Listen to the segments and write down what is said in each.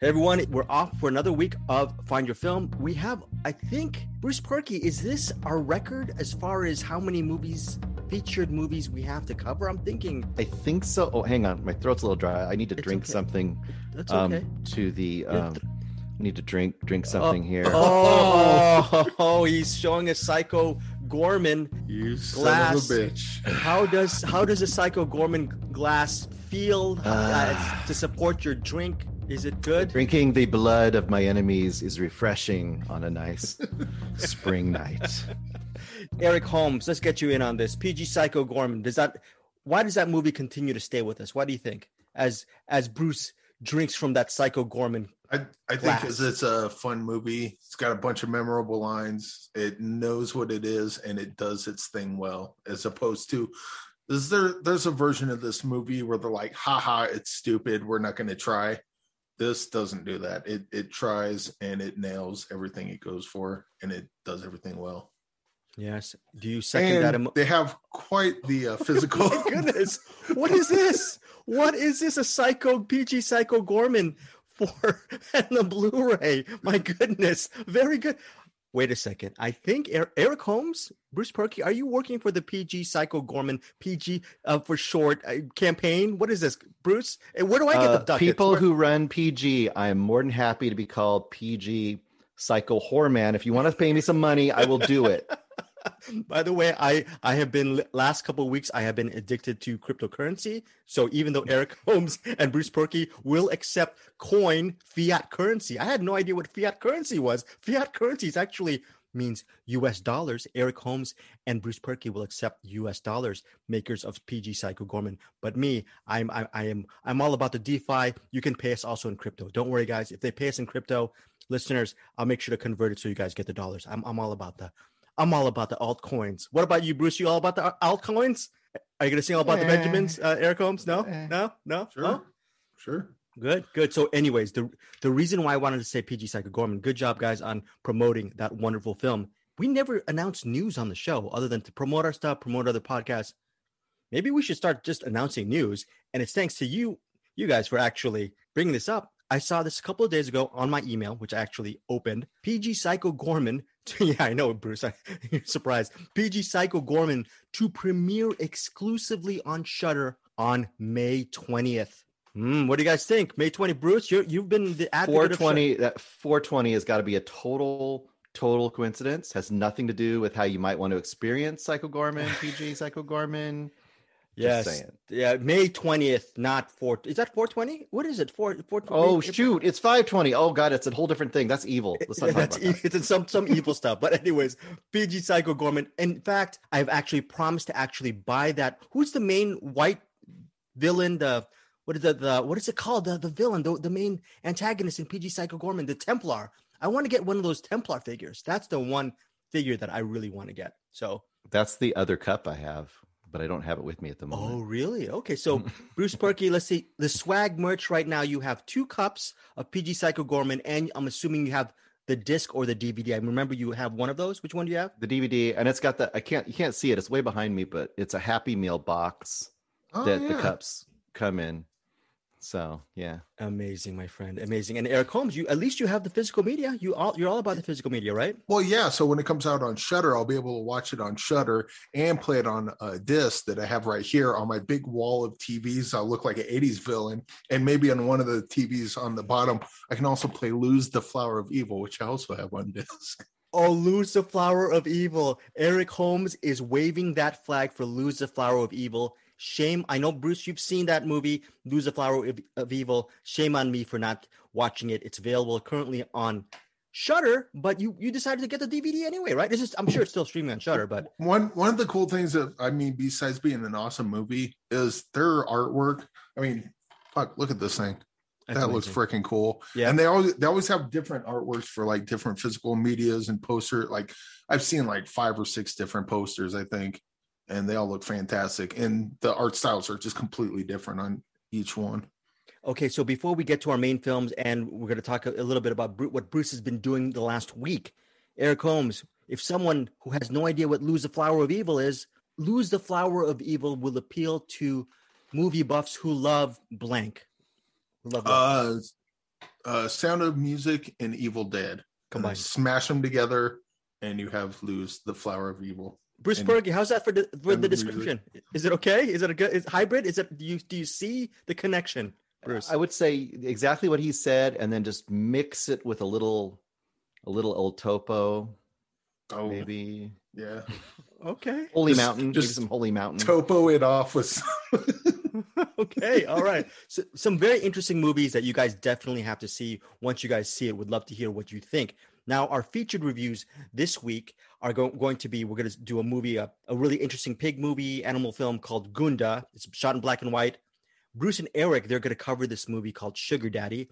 Hey everyone, we're off for another week of Find Your Film. We have, I think, Bruce Purkey. Is this our record as far as how many movies, featured movies, we have to cover? I'm thinking. I think so. Oh, hang on, my throat's a little dry. I need to It's drink okay. something. That's um, okay. To the. Um, I need to drink drink something here. Oh, oh, he's showing a Psycho Goreman. You son Glass. of a bitch. How does how does a Psycho Goreman glass feel uh, Ah. to support your drink? Is it good? Drinking the blood of my enemies is refreshing on a nice spring night. Eric Holmes, let's get you in on this. PG Psycho Goreman. Does that why does that movie continue to stay with us? What do you think? As as Bruce drinks from that Psycho Goreman. I, I think Glass. because it's a fun movie. It's got a bunch of memorable lines. It knows what it is and it does its thing well, as opposed to is there there's a version of this movie where they're like, haha, it's stupid, we're not gonna try. This doesn't do that. It it tries and it nails everything it goes for and it does everything well. Yes. Do you second that? Emo- they have quite the uh, physical My goodness. What is this? What is this? A psycho PG Psycho Goreman for and the Blu-ray. My goodness. Very good. Wait a second. I think Er- Eric Holmes, Bruce Purkey, are you working for the PG Psycho Goreman PG uh, for short uh, campaign? What is this, Bruce? Where do I get the Uh, ducats? people Where- who run PG, I am more than happy to be called PG Psycho Horror Man. If you want to pay me some money, I will do it. By the way, I I have been last couple of weeks I have been addicted to cryptocurrency. So even though Eric Holmes and Bruce Purkey will accept coin fiat currency, I had no idea what fiat currency was. Fiat currency is actually means US dollars. Eric Holmes and Bruce Purkey will accept US dollars, makers of PG Psycho Goreman. But me, I'm I, I am I'm all about the DeFi. You can pay us also in crypto. Don't worry, guys. If they pay us in crypto, listeners, I'll make sure to convert it so you guys get the dollars. I'm I'm all about the I'm all about the altcoins. What about you, Bruce? You all about the altcoins? Are you gonna sing all about the. Benjamins, uh, Eric Holmes? No, Eh. no, no. Sure. no? Sure. Good, good. So, anyways, the the reason why I wanted to say PG Psycho Goreman, good job, guys, on promoting that wonderful film. We never announced news on the show other than to promote our stuff, promote other podcasts. Maybe we should start just announcing news. And it's thanks to you, you guys, for actually bringing this up. I saw this a couple of days ago on my email, which I actually opened. PG Psycho Goreman. yeah, I know, Bruce. I, you're surprised. PG Psycho Goreman to premiere exclusively on Shudder on May 20th. Mm, what do you guys think? May 20, Bruce, you're, you've been the advocate of Shut- 420 that 420 has got to be a total total coincidence has nothing to do with how you might want to experience psycho goreman pg psycho goreman Yes. saying. Yeah, May 20th, not 4. Is that 420? What is it? 4 420? oh shoot it's 520 oh god it's a whole different thing that's evil let's not that's about e- that. it's in some some evil stuff. But anyways, PG Psycho Goreman. In fact, I've actually promised to actually buy that. Who's the main white villain? The what is the, the what is it called? The the villain, the, the main antagonist in PG Psycho Goreman, the Templar. I want to get one of those Templar figures. That's the one figure that I really want to get. So that's the other cup i have but i don't have it with me at the oh, moment. Oh, really? Okay. So, Bruce Purkey, let's see. The swag merch right now, you have two cups of PG Psycho Goreman, and I'm assuming you have the disc or the DVD. I remember you have one of those. Which one do you have? the dvd and it's got the i can't you can't see it it's way behind me but it's a happy meal box Oh, that the cups come in so yeah Amazing, my friend. Amazing. And Eric Holmes, you at least you have the physical media. You all you're all about the physical media, right? Well, yeah. So when it comes out on Shudder, I'll be able to watch it on Shudder and play it on uh, a disc that I have right here on my big wall of TVs. I'll look like an '80s villain, and maybe on one of the TVs on the bottom, I can also play "Luz the Flower of Evil," which I also have on disc. Oh, Luz the flower of evil. Eric Holmes is waving that flag for Luz the flower of evil. Shame. I know, Bruce, you've seen that movie, Luz the Flower of, Evil. Shame on me for not watching it. It's available currently on Shudder, but you you decided to get the DVD anyway, right? This is I'm sure it's still streaming on Shudder, but One one of the cool things that I mean, besides being an awesome movie, is their artwork. I mean, fuck, look at this thing. that's that looks freaking cool. Yeah. And they always they always have different artworks for like different physical medias and poster. Like I've seen like five or six different posters, I think, and they all look fantastic. And the art styles are just completely different on each one. Okay, so before we get to our main films, and we're going to talk a, little bit about what Bruce has been doing the last week. Eric Holmes, if someone who has no idea what Luz the Flower of Evil is, Luz the Flower of Evil will appeal to movie buffs who love blank. Love? Uh uh, Sound of Music and Evil Dead. Combined. Smash them together, and you have Luz the flower of evil. Bruce and- Purkey, how's that for the for the the music. description? Is it okay? Is it a good? Is hybrid? Is it? Do you do you see the connection, Bruce? I would say exactly what he said, and then just mix it with a little, a little El Topo, Oh, maybe yeah. okay. Holy Just- Mountain, just some Holy Mountain. Topo it off with. okay, all right. So some very interesting movies that you guys definitely have to see. Once you guys see it, would love to hear what you think. Now, our featured reviews this week are go- going to be we're going to do a movie, a, a really interesting pig movie, animal film called Gunda. It's shot in black and white. Bruce and Eric, they're going to cover this movie called Sugar Daddy.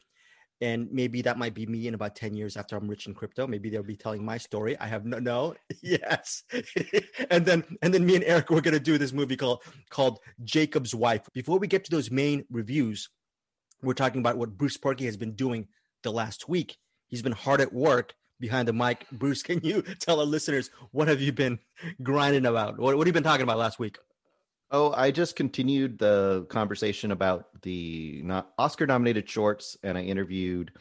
And maybe that might be me in about 10 years after I'm rich in crypto. Maybe they'll be telling my story. I have no, no. yes. and then, and then me and Eric, we're going to do this movie called, called Jakob's Wife. Before we get to those main reviews, we're talking about what Bruce Purkey has been doing the last week. He's been hard at work behind the mic. Bruce, can you tell our listeners what have you been grinding about? What, what have you been talking about last week? Oh, I just continued the conversation about the not Oscar-nominated shorts, and I interviewed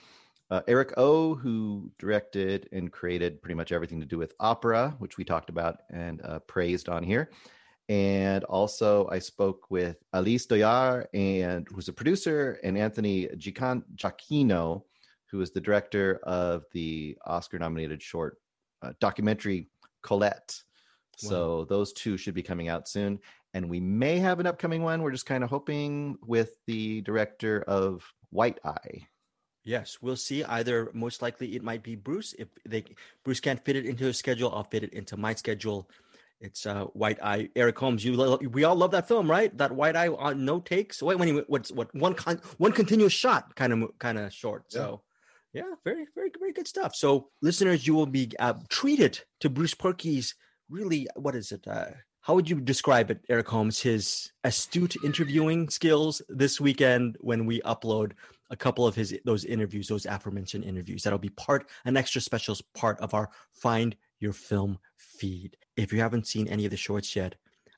uh, Eric O, who directed and created pretty much everything to do with opera, which we talked about and uh, praised on here. And also, I spoke with Alice Doyard, and who's a producer, and Anthony Giacchino, who is the director of the Oscar-nominated short uh, documentary Colette. Wow. So those two should be coming out soon and we may have an upcoming one. We're just kind of hoping with the director of White Eye. Yes, we'll see. Either most likely it might be Bruce. If they Bruce can't fit it into his schedule, I'll fit it into my schedule. It's uh White Eye. Eric Holmes, you lo- we all love that film, right? That White Eye on no takes. Wait, when he what's what one con- one continuous shot kind of kind of short. So yeah, very very very good stuff. So listeners, you will be uh, treated to Bruce Purkey's really what is it? Uh, how would you describe it, Eric Holmes? His astute interviewing skills this weekend when we upload a couple of his those interviews, those aforementioned interviews. That'll be part an extra special part of our Find Your Film feed. If you haven't seen any of the shorts yet,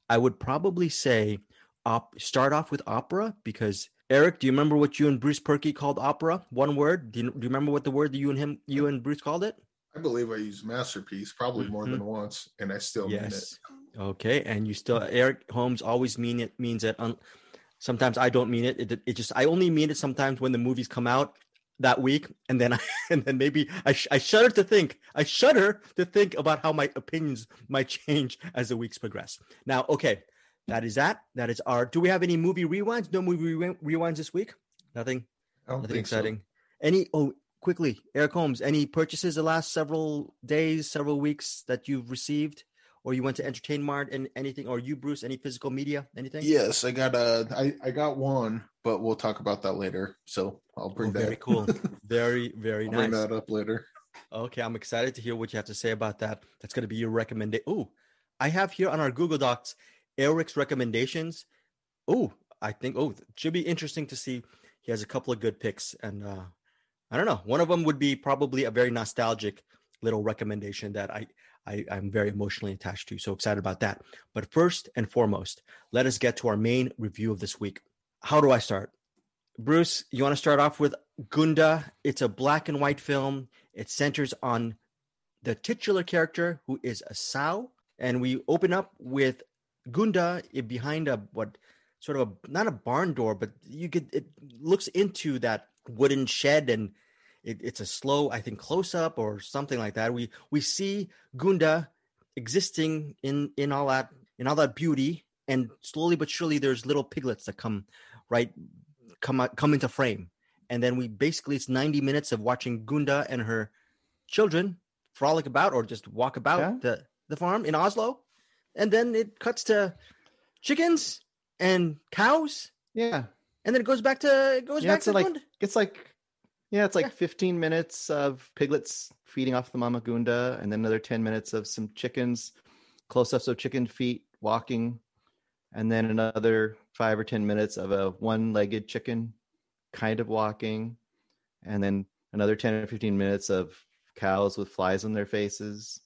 I would probably say op- start off with opera because Eric, do you remember what you and Bruce Purkey called opera? One word. Do you, do you remember what the word that you and him, you and Bruce called it? I believe I used masterpiece probably more Mhm. than once, and I still mean it. Yes. Okay, and you still Eric Holmes always mean it means it. Un- sometimes I don't mean it. it. It just I only mean it sometimes when the movies come out that week, and then I, and then maybe I sh- I shudder to think I shudder to think about how my opinions might change as the weeks progress. Now, okay, that is that. That is our. Do we have any movie rewinds? No movie rewind- rewinds this week. Nothing. I don't Nothing think so. exciting. Any? Oh, quickly, Eric Holmes. Any purchases the last several days, several weeks that you've received, or you went to Entertain Mart and anything, or you, Bruce, any physical media, anything? Yes, I got a. I I got one, but we'll talk about that later. So I'll Oh, bring that. very cool. Very, very I'll nice. bring that up later. Okay, I'm excited to hear what you have to say about that. That's going to be your recommendation. Oh, I have here on our Google Docs Eric's recommendations. Oh, I think oh, should be interesting to see. He has a couple of good picks, and uh, I don't know. One of them would be probably a very nostalgic little recommendation that I, I I'm very emotionally attached to. So excited about that. But first and foremost, let us get to our main review of this week. How do I start? Bruce, you want to start off with Gunda? It's a black and white film. It centers on the titular character who is a sow, and we open up with Gunda i- behind a what sort of a not a barn door, but you could it looks into that wooden shed and it, it's a slow, I think, close up or something like that. We we see Gunda existing in in all that in all that beauty, and slowly but surely there's little piglets that come right come out, come into frame, and then we basically it's 90 minutes of watching Gunda and her children frolic about or just walk about Yeah. the the farm in Oslo, and then it cuts to chickens and cows, Yeah, and then it goes back to it goes Yeah, back to like- Gunda. it's like yeah, it's like Yeah. 15 minutes of piglets feeding off the mama gunda, and then another 10 minutes of some chickens, close-ups of chicken feet walking, and then another five or 10 minutes of a one-legged chicken kind of walking, and then another 10 or 15 minutes of cows with flies on their faces,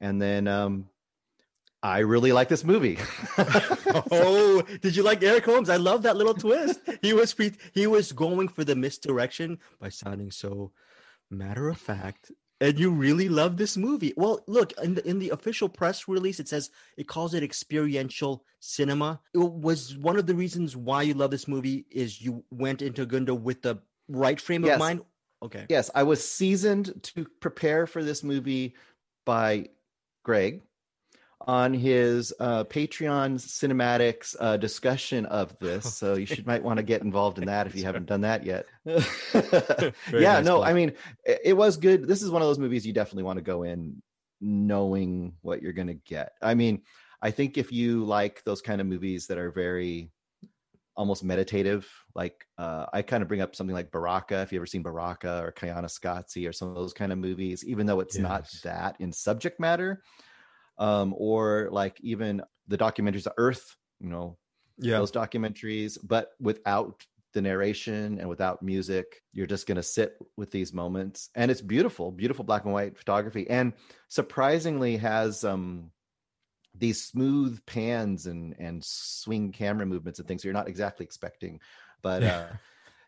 and then um, I really like this movie. oh, did you like Eric Holmes? I love that little twist. He was pre- he was going for the misdirection by sounding so matter of fact. And you really love this movie. Well, look in the in the official press release, it says it calls it experiential cinema. It was one of the reasons why you love this movie is you went into Gunda with the right frame Yes. of mind. Okay. yes, I was seasoned to prepare for this movie by Greg on his uh, Patreon cinematics uh, discussion of this. So you should might want to get involved in that if you haven't done that yet. Yeah, nice no. I mean, it, it was good. This is one of those movies you definitely want to go in knowing what you're going to get. I mean, I think if you like those kind of movies that are very almost meditative, like uh, I kind of bring up something like Baraka, if you've ever seen Baraka or Koyaanisqatsi or some of those kind of movies, even though it's not that in subject matter, um, or like even the documentaries of Earth, you know, Yeah. those documentaries, but without the narration and without music, you're just going to sit with these moments. And it's beautiful, beautiful black and white photography, and surprisingly has um, these smooth pans and and swing camera movements and things you're not exactly expecting. But uh,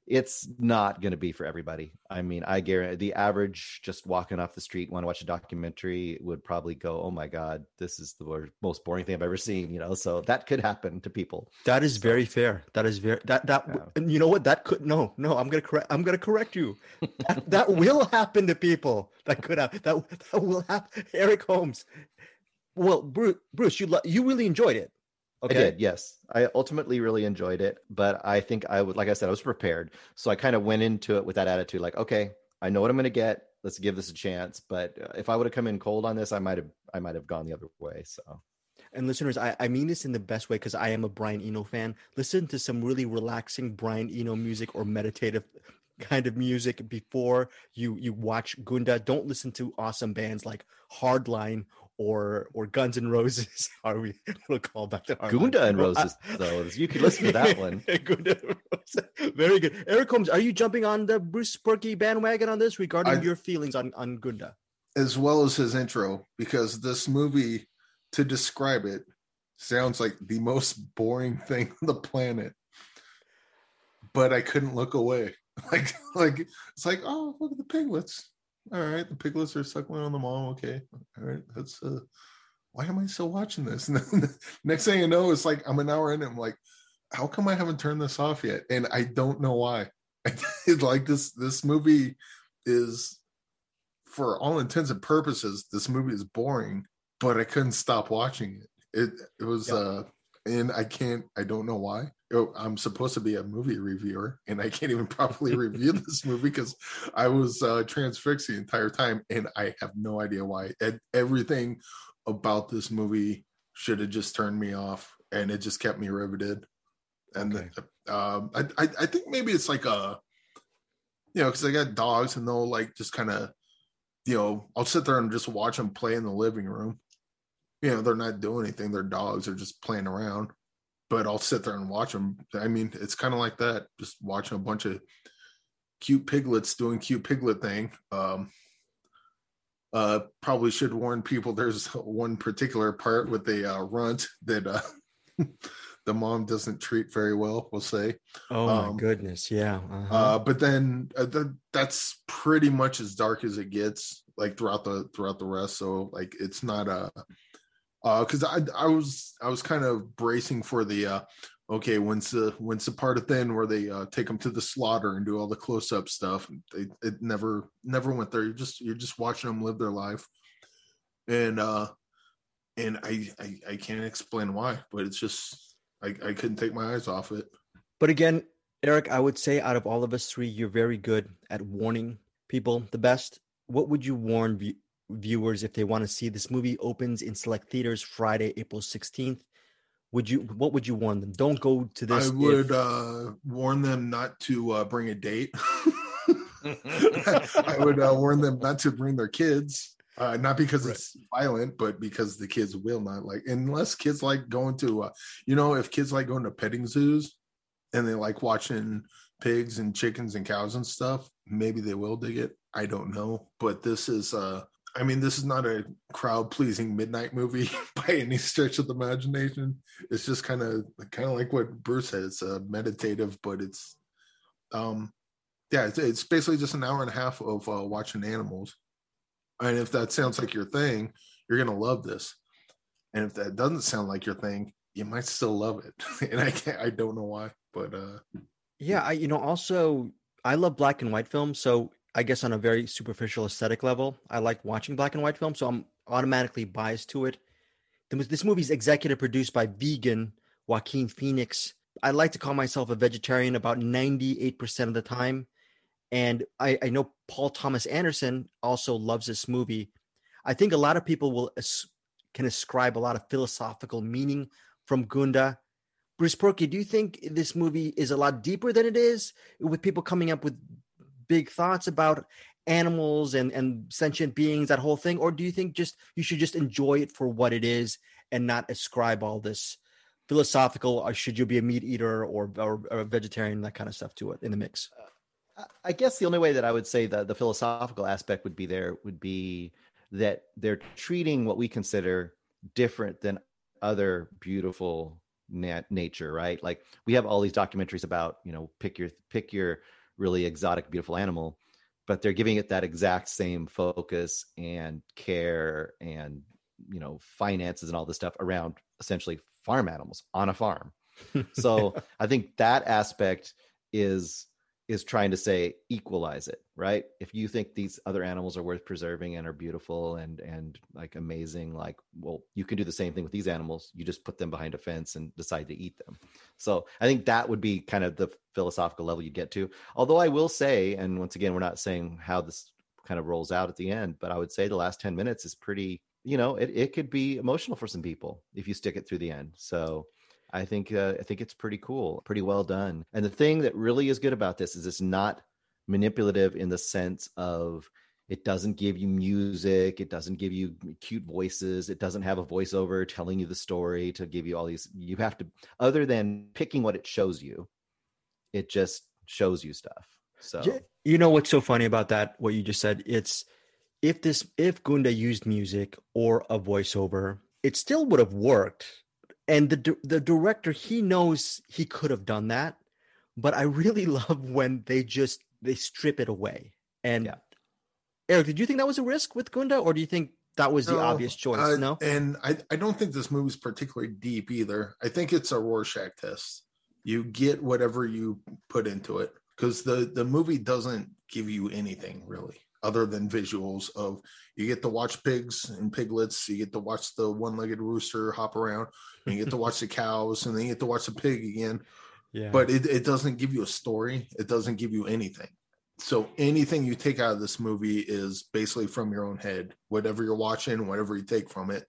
it's not going to be for everybody. I mean, I guarantee the average just walking off the street want to watch a documentary would probably go, "Oh my god, this is the most boring thing I've ever seen." You know, so that could happen to people. That is very fair. That is very that that Yeah. and you know what that could no no I'm gonna correct I'm gonna correct you. That, that will happen to people. That could have that that will happen. Eric Holmes. Well, Bruce, Bruce, you lo- you really enjoyed it. Okay. I did, yes. I ultimately really enjoyed it, but I think I would, like I said, I was prepared. So I kind of went into it with that attitude, like, okay, I know what I'm going to get. Let's give this a chance. But uh, if I would have come in cold on this, I might have, I might have gone the other way. So And listeners, I, I mean this in the best way because I am a Brian Eno fan. Listen to some really relaxing Brian Eno music or meditative kind of music before you you watch Gunda. Don't listen to awesome bands like Hardline or or Guns and Roses. Are we? We'll call back to Hardline. Gunda and Roses, though, you could listen to that one. Gunda and Roses. Very good. Eric Holmes, are you jumping on the Bruce Sparky bandwagon on this regarding I- your feelings on on Gunda? as well as his intro because this movie to describe it sounds like the most boring thing on the planet but i couldn't look away like like it's like oh look at the piglets all right the piglets are suckling on the mom okay all right that's uh why am i still watching this and then the next thing you know it's like i'm an hour in and i'm like how come i haven't turned this off yet and i don't know why like this this movie is for all intents and purposes, this movie is boring, but I couldn't stop watching it. It it was Yeah. uh and I can't I don't know why. Oh, I'm supposed to be a movie reviewer and I can't even properly review this movie because I was uh transfixed the entire time and I have no idea why. And everything about this movie should have just turned me off and it just kept me riveted. And Okay. um I, I I think maybe it's like a you know, because I got dogs and they'll like just kind of, you know, I'll sit there and just watch them play in the living room. You know, they're not doing anything. They're dogs. They're just playing around. But I'll sit there and watch them. I mean, it's kind of like that. Just watching a bunch of cute piglets doing cute piglet thing. Um, uh, probably should warn people. There's one particular part with the uh, runt that uh, the mom doesn't treat very well. We'll say. Oh my Um, goodness, yeah. uh-huh. Uh, but then uh, th- that's pretty much as dark as it gets, like throughout the throughout the rest. So like it's not a uh because I I was I was kind of bracing for the uh okay when's the when's the part of then where they uh take them to the slaughter and do all the close up stuff. They, it never never went there. You're just you're just watching them live their life, and uh and I I, I can't explain why, but it's just I I couldn't take my eyes off it. But again, Eric, I would say out of all of us three, you're very good at warning people the best. What would you warn viewers if they want to see this movie opens in select theaters Friday, April 16th? Would you what would you warn them? Don't go to this. I if- would uh, warn them not to uh, bring a date. I would uh, warn them not to bring their kids, uh, not because Right. it's violent, but because the kids will not like. Unless kids like going to, uh, you know, if kids like going to petting zoos and they like watching pigs and chickens and cows and stuff, maybe they will dig it. I don't know, but this is. uh I mean, this is not a crowd pleasing midnight movie by any stretch of the imagination. It's just kind of kind of like what Bruce said. It's uh, meditative, but it's um yeah, it's, it's basically just an hour and a half of uh, watching animals. And if that sounds like your thing, you're gonna love this. And if that doesn't sound like your thing, you might still love it. and I can't, I don't know why, but uh yeah, I you know also I love black and white films, so I guess on a very superficial aesthetic level, I like watching black and white films, so I'm automatically biased to it. This movie is executive produced by vegan Joaquin Phoenix. I like to call myself a vegetarian about 98% of the time. And I, I know Paul Thomas Anderson also loves this movie. I think a lot of people will can ascribe a lot of philosophical meaning from Gunda. Bruce Purkey, do you think this movie is a lot deeper than it is, with people coming up with big thoughts about animals and and sentient beings, that whole thing, or do you think just you should just enjoy it for what it is and not ascribe all this philosophical, or should you be a meat eater or or, or a vegetarian, that kind of stuff to it in the mix? Uh, I guess the only way that I would say that the philosophical aspect would be there would be that they're treating what we consider different than other beautiful nat- nature, right? Like we have all these documentaries about, you know, pick your pick your really exotic, beautiful animal, but they're giving it that exact same focus and care and you know finances and all this stuff around essentially farm animals on a farm. so I think that aspect is is trying to say equalize it right? If you think these other animals are worth preserving and are beautiful and and like amazing like well you can do the same thing with these animals. You just put them behind a fence and decide to eat them. So i think that would be kind of the philosophical level you get to. Although i will say and once again we're not saying how this kind of rolls out at the end but i would say the last 10 minutes is pretty you know it, it could be emotional for some people if you stick it through the end. So I think uh, I think it's pretty cool, pretty well done. And the thing that really is good about this is it's not manipulative in the sense of it doesn't give you music, it doesn't give you cute voices, it doesn't have a voiceover telling you the story to give you all these. You have to, other than picking what it shows you, it just shows you stuff. So you know what's so funny about that? What you just said, it's if this if Gunda used music or a voiceover, it still would have worked and the the director he knows he could have done that but i really love when they just they strip it away. And yeah. eric did you think that was a risk with gunda or do you think that was the no, obvious choice? Uh, no? and I, I don't think this movie's particularly deep either. I think it's a rorschach test. You get whatever you put into it because the the movie doesn't give you anything really other than visuals of you get to watch pigs and piglets you get to watch the one-legged rooster hop around and you get to watch the cows and then you get to watch the pig again. Yeah. But it, it doesn't give you a story. It doesn't give you anything. So anything you take out of this movie is basically from your own head. Whatever you're watching whatever you take from it.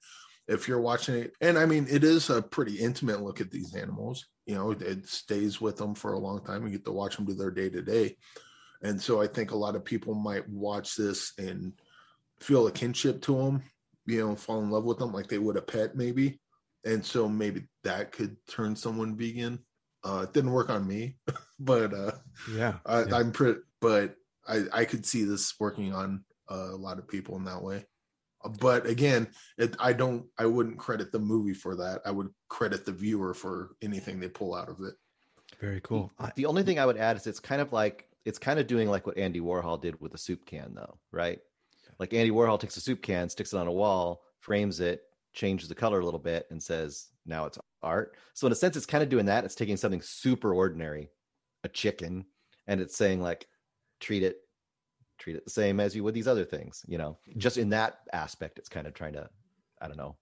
If you're watching it and i mean it is a pretty intimate look at these animals. You know it stays with them for a long time. You get to watch them do their day to day and so I think a lot of people might watch this and feel a kinship to them, you know, fall in love with them like they would a pet, maybe. And so maybe that could turn someone vegan. Uh, it didn't work on me, but uh, yeah, I, yeah. I'm pretty, but I, I could see this working on uh, a lot of people in that way. Uh, but again, it, I don't, I wouldn't credit the movie for that. I would credit the viewer for anything they pull out of it. Very cool. The only thing I would add is it's kind of like it's kind of doing like what Andy Warhol did with a soup can, though, right? Like Andy Warhol takes a soup can, sticks it on a wall, frames it, changes the color a little bit, and says, now it's art. So in a sense, it's kind of doing that. It's taking something super ordinary, a chicken, and it's saying like, treat it, treat it the same as you would these other things. You know, mm-hmm. just in that aspect, it's kind of trying to, I don't know,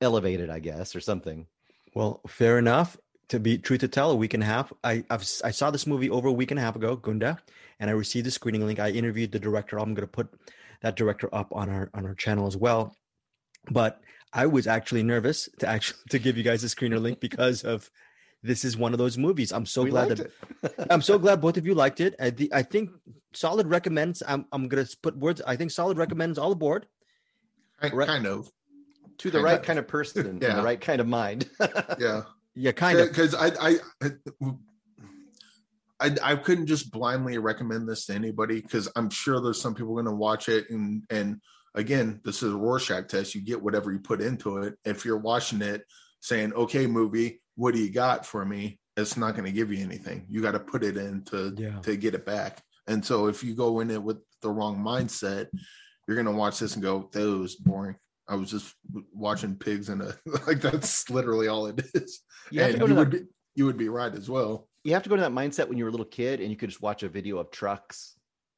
elevate it, I guess, or something. Well, fair enough to be true to tell, a week and a half. I I've, i saw this movie over a week and a half ago, Gunda, and I received the screening link. I interviewed the director. I'm going to put that director up on our on our channel as well. But I was actually nervous to actually to give you guys a screener link because of this is one of those movies. I'm so we glad that I'm so glad both of you liked it. I, the, I think Solid recommends. I'm I'm gonna put words. I think Solid recommends all aboard. I, kind of to the kind right of. kind of person yeah. in the right kind of mind. yeah. Yeah, kind of. Because I, I, I, I couldn't just blindly recommend this to anybody because I'm sure there's some people going to watch it and and again, this is a Rorschach test. You get whatever you put into it. If you're watching it saying, okay, movie, what do you got for me? It's not going to give you anything. You got to put it in to, Yeah. to get it back. And so if you go in it with the wrong mindset, you're going to watch this and go, that was boring. I was just watching pigs and a like that's literally all it is. You and you to would be, you would be right as well. you have to go to that mindset when you were a little kid and you could just watch a video of trucks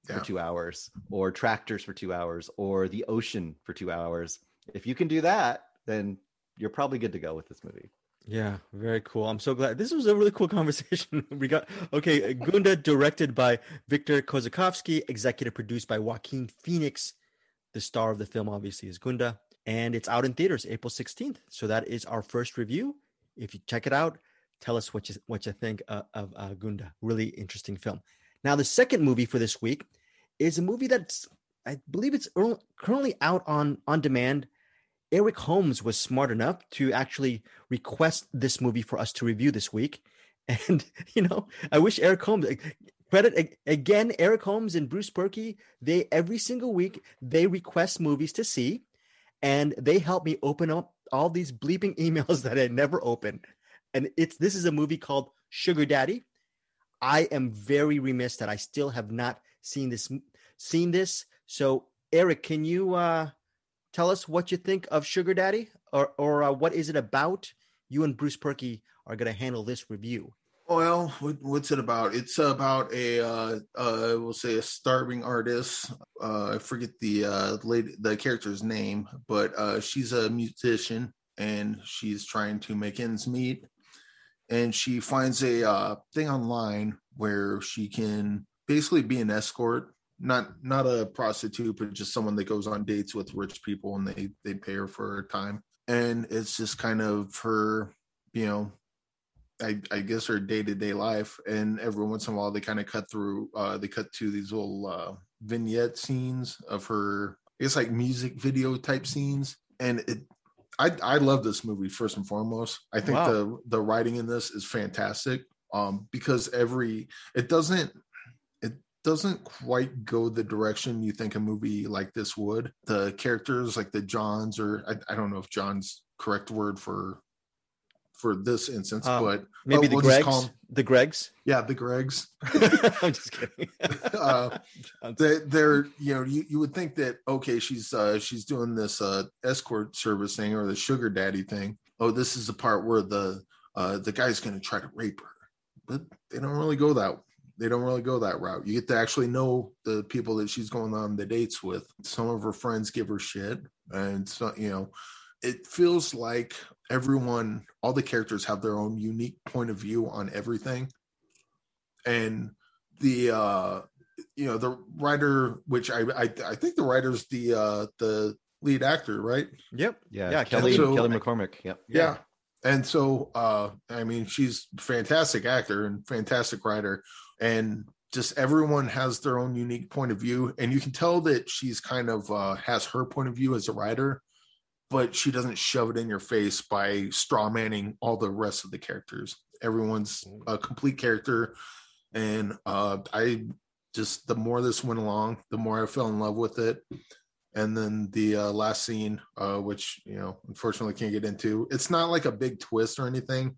Yeah. for two hours or tractors for two hours or the ocean for two hours. If you can do that, then you're probably good to go with this movie. Yeah, very cool. I'm so glad. This was a really cool conversation. we got okay, Gunda directed by Victor Kossakovsky, executive produced by Joaquin Phoenix. The star of the film obviously is Gunda, and it's out in theaters April 16th. So that is our first review. If you check it out, tell us what you what you think uh, of uh, Gunda. Really interesting film. Now, the second movie for this week is a movie that's I believe it's currently out on on demand. Eric Holmes was smart enough to actually request this movie for us to review this week. And you know, I wish Eric Holmes credit again. Eric Holmes and Bruce Purkey. They every single week they request movies to see, and they help me open up all these bleeping emails that I never open. And it's this is a movie called Sugar Daddy. I am very remiss that I still have not seen this seen this. So Eric, can you uh tell us what you think of Sugar Daddy, or or uh, what is it about? You and Bruce Purkey are going to handle this review. Well, what, what's it about? It's about a, uh, uh, we'll say a starving artist. Uh, I forget the uh, lady, the character's name, but uh, she's a musician and she's trying to make ends meet. And she finds a uh, thing online where she can basically be an escort, not not a prostitute, but just someone that goes on dates with rich people and they they pay her for her time. And it's just kind of her, you know, I, I guess her day to day life, and every once in a while they kind of cut through. Uh, they cut to these little uh, vignette scenes of her. It's like music video type scenes, and it. I I love this movie first and foremost. I think Wow. the the writing in this is fantastic. Um, because every it doesn't it doesn't quite go the direction you think a movie like this would. The characters like the Johns, or I, I don't know if John's correct word for for this instance, Um, but Maybe the we'll Gregs. call 'em- The Gregs. yeah, the Gregs. I'm just kidding. Uh, they, they're you know you, you would think that okay she's uh she's doing this uh escort service thing or the sugar daddy thing oh this is the part where the uh the guy's gonna try to rape her but they don't really go that they don't really go that route you get to actually know the people that she's going on the dates with some of her friends give her shit and so you know it feels like everyone all the characters have their own unique point of view on everything and the uh you know the writer which i i, I think the writer's the uh the lead actor right yep. Yeah, Yeah, Kelly Kelly- Kelly McCormack. Yep. yeah. and so uh i mean she's fantastic actor and fantastic writer and just everyone has their own unique point of view and you can tell that she's kind of uh has her point of view as a writer but she doesn't shove it in your face by straw manning all the rest of the characters. Everyone's a complete character and uh i just the more this went along the more i fell in love with it. And then the uh, last scene uh, which you know unfortunately can't get into it's not like a big twist or anything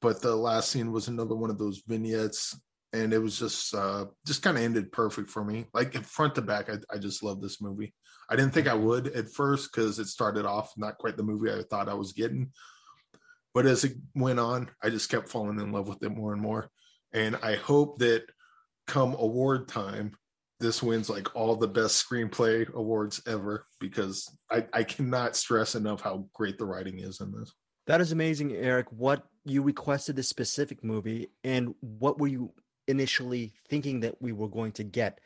but the last scene was another one of those vignettes and it was just uh just kind of ended perfect for me. Like front to back I, I just love this movie i didn't think i would at first because it started off not quite the movie i thought i was getting but as it went on i just kept falling in love with it more and more and i hope that come award time this wins like all the best screenplay awards ever because I, I cannot stress enough how great the writing is in this. That is amazing, Eric. What you requested this specific movie, and what were you initially thinking that we were going to get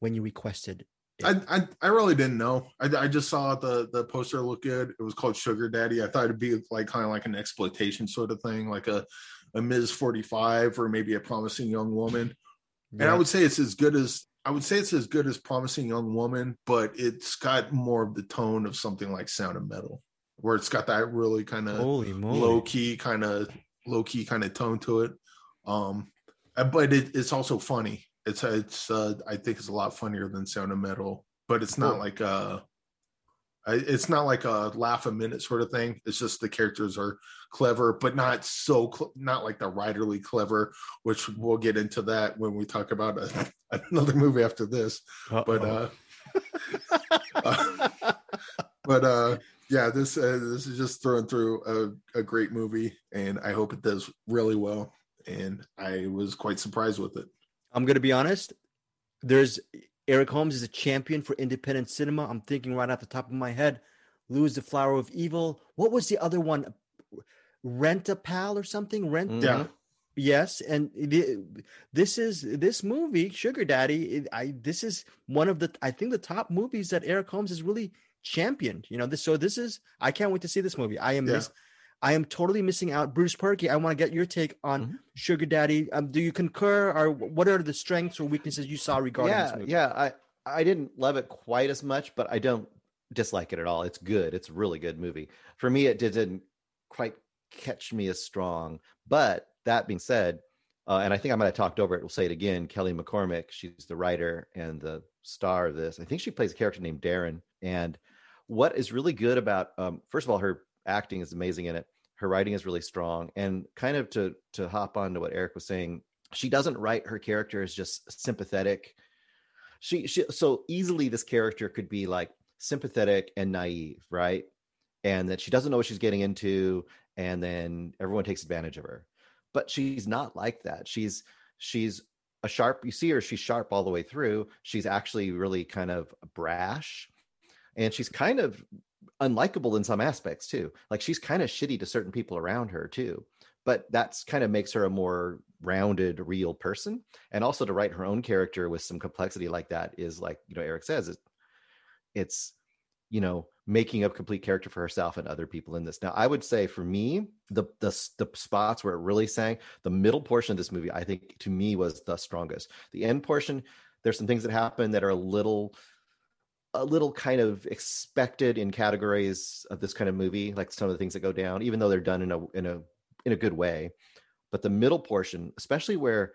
when you requested? I, I I really didn't know. I, I just saw the the poster look good. It was called Sugar Daddy. I thought it'd be like kind of like an exploitation sort of thing, like a a Ms. Forty Five or maybe a Promising Young Woman. And I would say it's as good as I would say it's as good as Promising Young Woman, but it's got more of the tone of something like Sound of Metal, where it's got that really kind of low key kind of low key kind of tone to it. Um, uh, but it, it's also funny. It's it's uh, I think it's a lot funnier than Sound of Metal, but it's not like a it's not like a laugh a minute sort of thing. It's just the characters are clever, but not so cl- not like the writerly clever, which we'll get into that when we talk about a, another movie after this. Uh-oh. But uh, uh, but uh, yeah, this uh, this is just throwing through a, a great movie, and I hope it does really well. And I was quite surprised with it. I'm gonna be honest. There's Eric Holmes is a champion for independent cinema. I'm thinking right off the top of my head, Louis the Flower of Evil. What was the other one? Rent a Pal or something? Rent. Mhm. Yeah, Yes, and the, this is this movie, Sugar Daddy. it- I this is one of the I think the top movies that Eric Holmes has really championed. You know, this so this is I can't wait to see this movie. I am Yeah. miss, I am totally missing out. Bruce Purkey, I want to get your take on Mhm. Sugar Daddy. Um, do you concur, or what are the strengths or weaknesses you saw regarding this movie? yeah. I I didn't love it quite as much, but I don't dislike it at all. It's good. It's a really good movie. For me, it didn't quite catch me as strong. But that being said, uh, and I think I might have talked over it. We'll say it again. Kelly McCormack, she's the writer and the star of this. I think she plays a character named Darren. And what is really good about, um, first of all, her acting is amazing in it. Her writing is really strong, and kind of to to hop on to what Eric was saying, she doesn't write her character as just sympathetic. She, she so easily this character could be like sympathetic and naive right? And that she doesn't know what she's getting into and then everyone takes advantage of her. But she's not like that. She's she's a sharp you see her she's sharp all the way through. She's actually really kind of brash and she's kind of unlikable in some aspects too like she's kind of shitty to certain people around her too but that's kind of makes her a more rounded real person and also to write her own character with some complexity like that is like you know eric says it, it's you know making a complete character for herself and other people in this. Now i would say for me the the, the spots where it really sang the middle portion of this movie i think to me was the strongest. The end portion there's some things that happen that are a little a little kind of expected in categories of this kind of movie like some of the things that go down even though they're done in a in a in a good way. But the middle portion especially where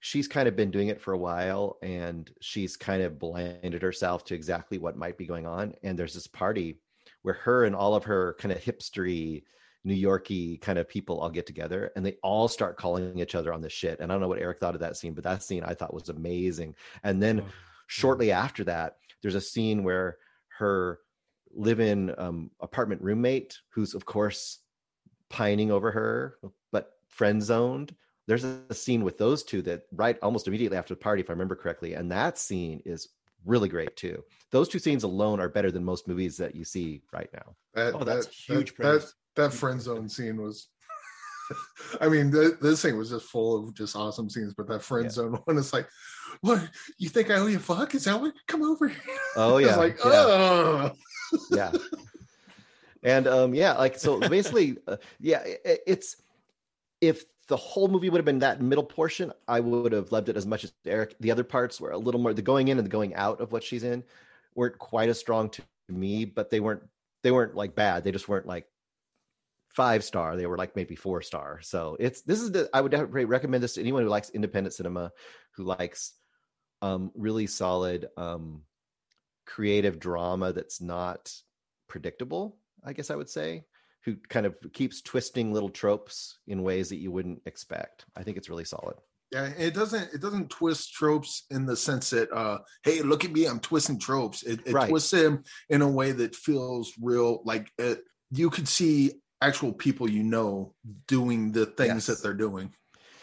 she's kind of been doing it for a while and she's kind of blinded herself to exactly what might be going on. And there's this party where her and all of her kind of hipstery new yorky kind of people all get together and they all start calling each other on the shit. And i don't know what eric thought of that scene but that scene i thought was amazing. And then Oh, shortly after that there's a scene where her live-in um, apartment roommate who's of course pining over her but friend zoned there's a scene with those two that right almost immediately after the party if i remember correctly and that scene is really great too. Those two scenes alone are better than most movies that you see right now. That, Oh, that's that, huge That, that, that friend zone scene was. I mean, th- this thing was just full of just awesome scenes, but that friend Yeah. zone one is like, "What you think I owe you a fuck? Is that what? Come over here." oh yeah like, yeah. oh, yeah and um yeah like so basically uh, yeah it, it's if the whole movie would have been that middle portion i would have loved it as much as eric the other parts were a little more the going in and the going out of what she's in weren't quite as strong to me but they weren't they weren't like bad they just weren't like five star they were like maybe four star so it's this is the i would definitely recommend this to anyone who likes independent cinema who likes um really solid um creative drama that's not predictable i guess i would say who kind of keeps twisting little tropes in ways that you wouldn't expect i think it's really solid yeah. It doesn't. It doesn't twist tropes in the sense that, uh, "Hey, look at me, I'm twisting tropes." It, it Right. twists them in a way that feels real. Like it, you could see actual people you know doing the things Yes. that they're doing.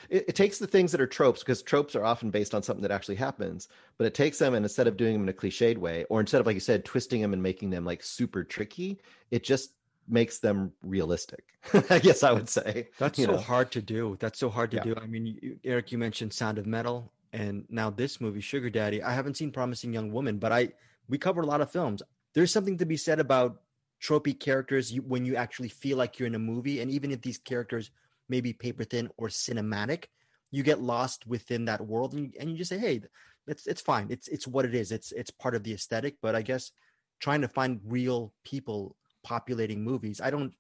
it, it takes the things that are tropes because tropes are often based on something that actually happens but it takes them and instead of doing them in a cliched way or instead of like you said twisting them and making them like super tricky it just makes them realistic i guess i would say That's you so know. hard to do. That's so hard to Yeah. do. I mean, you, Eric, you mentioned Sound of Metal, and now this movie, Sugar Daddy. I haven't seen Promising Young Woman, but I we cover a lot of films. There's something to be said about tropey characters you, when you actually feel like you're in a movie, and even if these characters may be paper thin or cinematic, you get lost within that world, and you, and you just say, "Hey, it's it's fine. It's it's what it is. It's it's part of the aesthetic." But I guess trying to find real people populating movies, I don't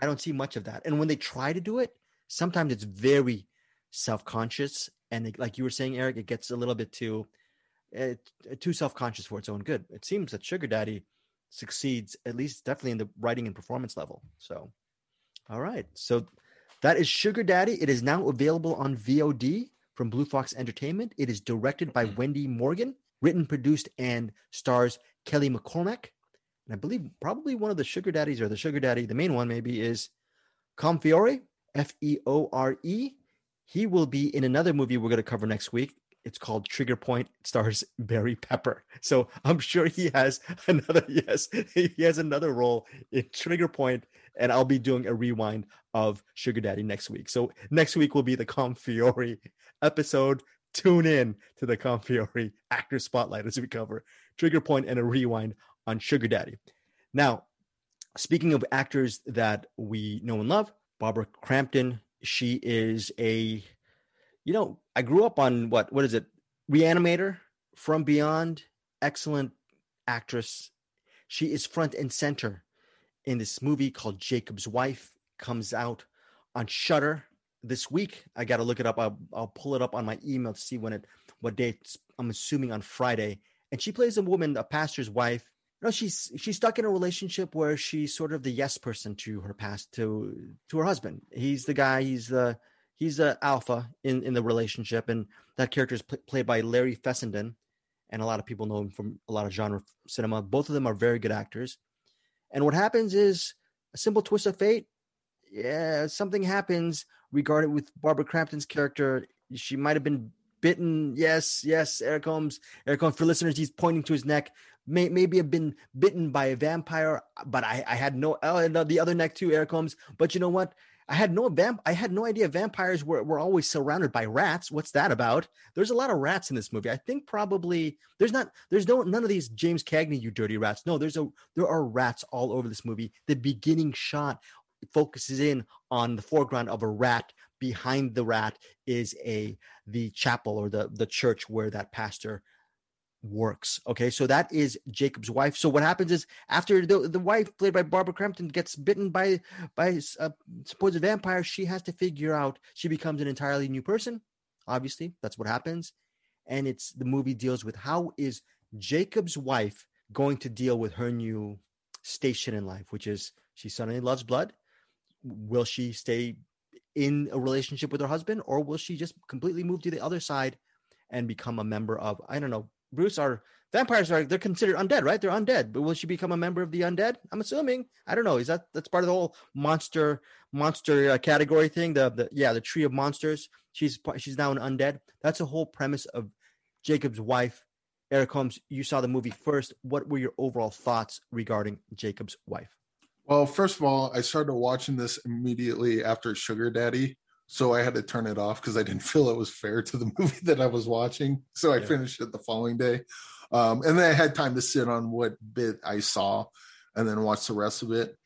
I don't see much of that. And when they try to do it, sometimes it's very self-conscious, and it, like you were saying, Eric, it gets a little bit too uh, too self-conscious for its own good. It seems that Sugar Daddy succeeds at least definitely in the writing and performance level. So, all right, so that is Sugar Daddy. It is now available on VOD from Blue Fox Entertainment. It is directed by mm-hmm. Wendy Morgan, written, produced, and stars Kelly McCormack. And I believe probably one of the Sugar Daddies or the Sugar Daddy, the main one maybe, is Colm Feore, F E O R E. He will be in another movie we're going to cover next week. It's called Trigger Point. It stars Barry Pepper. So I'm sure he has another yes, he has another role in Trigger Point, and I'll be doing a rewind of Sugar Daddy next week. So next week will be the Colm Feore episode. Tune in to the Colm Feore actor spotlight as we cover Trigger Point and a rewind on Sugar Daddy. Now, speaking of actors that we know and love, Barbara Crampton, she is a, you know, I grew up on what, what is it? Reanimator, From Beyond, excellent actress. She is front and center in this movie called Jakob's Wife, comes out on Shudder this week. I got to look it up. I'll, I'll pull it up on my email to see when it, what date. I'm assuming on Friday. And she plays a woman, a pastor's wife, no, she's she's stuck in a relationship where she's sort of the yes person to her past to to her husband. He's the guy. He's the he's the alpha in in the relationship, and that character is pl- played by Larry Fessenden, and a lot of people know him from a lot of genre cinema. Both of them are very good actors. And what happens is a simple twist of fate. Yeah, something happens regarding with Barbara Crampton's character. She might have been bitten. Yes, yes, Eric Holmes. Eric Holmes, for listeners, he's pointing to his neck may, maybe have been bitten by a vampire, but I, I had no oh, and the other neck too, Eric Holmes. But you know what? I had no vamp. I had no idea vampires were, were always surrounded by rats. What's that about? There's a lot of rats in this movie. I think probably there's not there's no none of these James Cagney, you dirty rats. No, there's a there are rats all over this movie. The beginning shot focuses in on the foreground of a rat. Behind the rat is a the chapel or the the church where that pastor works. Okay, so that is Jakob's wife. So what happens is after the the wife played by Barbara Crampton gets bitten by by a supposed vampire, she has to figure out she becomes an entirely new person. Obviously, that's what happens, and it's the movie deals with how is Jakob's wife going to deal with her new station in life, which is she suddenly loves blood. Will she stay in a relationship with her husband, or will she just completely move to the other side and become a member of I don't know Bruce, are vampires are they're considered undead, right? They're undead, but will she become a member of the undead? I'm assuming. I don't know. Is that that's part of the whole monster monster uh, category thing? The the yeah, the tree of monsters. She's she's now an undead. That's the whole premise of Jakob's wife. Eric Holmes, you saw the movie first. What were your overall thoughts regarding Jakob's wife? Well, first of all, I started watching this immediately after Sugar Daddy so I had to turn it off because I didn't feel it was fair to the movie that I was watching. So I yeah. finished it the following day, um, and then I had time to sit on what bit I saw, and then watch the rest of it.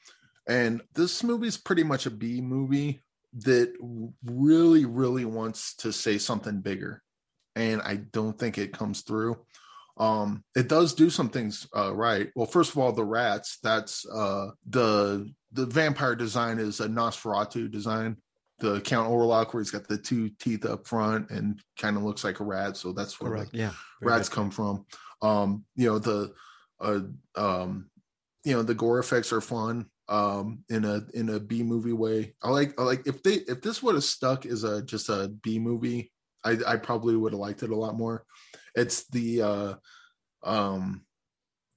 And this movie is pretty much a B movie that really, really wants to say something bigger, and I don't think it comes through. Um, it does do some things uh, right. Well, first of all, the rats. That's uh, the the vampire design is a Nosferatu design the Count Orlok where he's got the two teeth up front and kind of looks like a rat. So that's where like yeah, rats good. come from. Um, you know, the uh, um, you know, the gore effects are fun um in a in a B movie way. I like I like if they if this would have stuck as a just a B movie, I I probably would have liked it a lot more. It's the uh um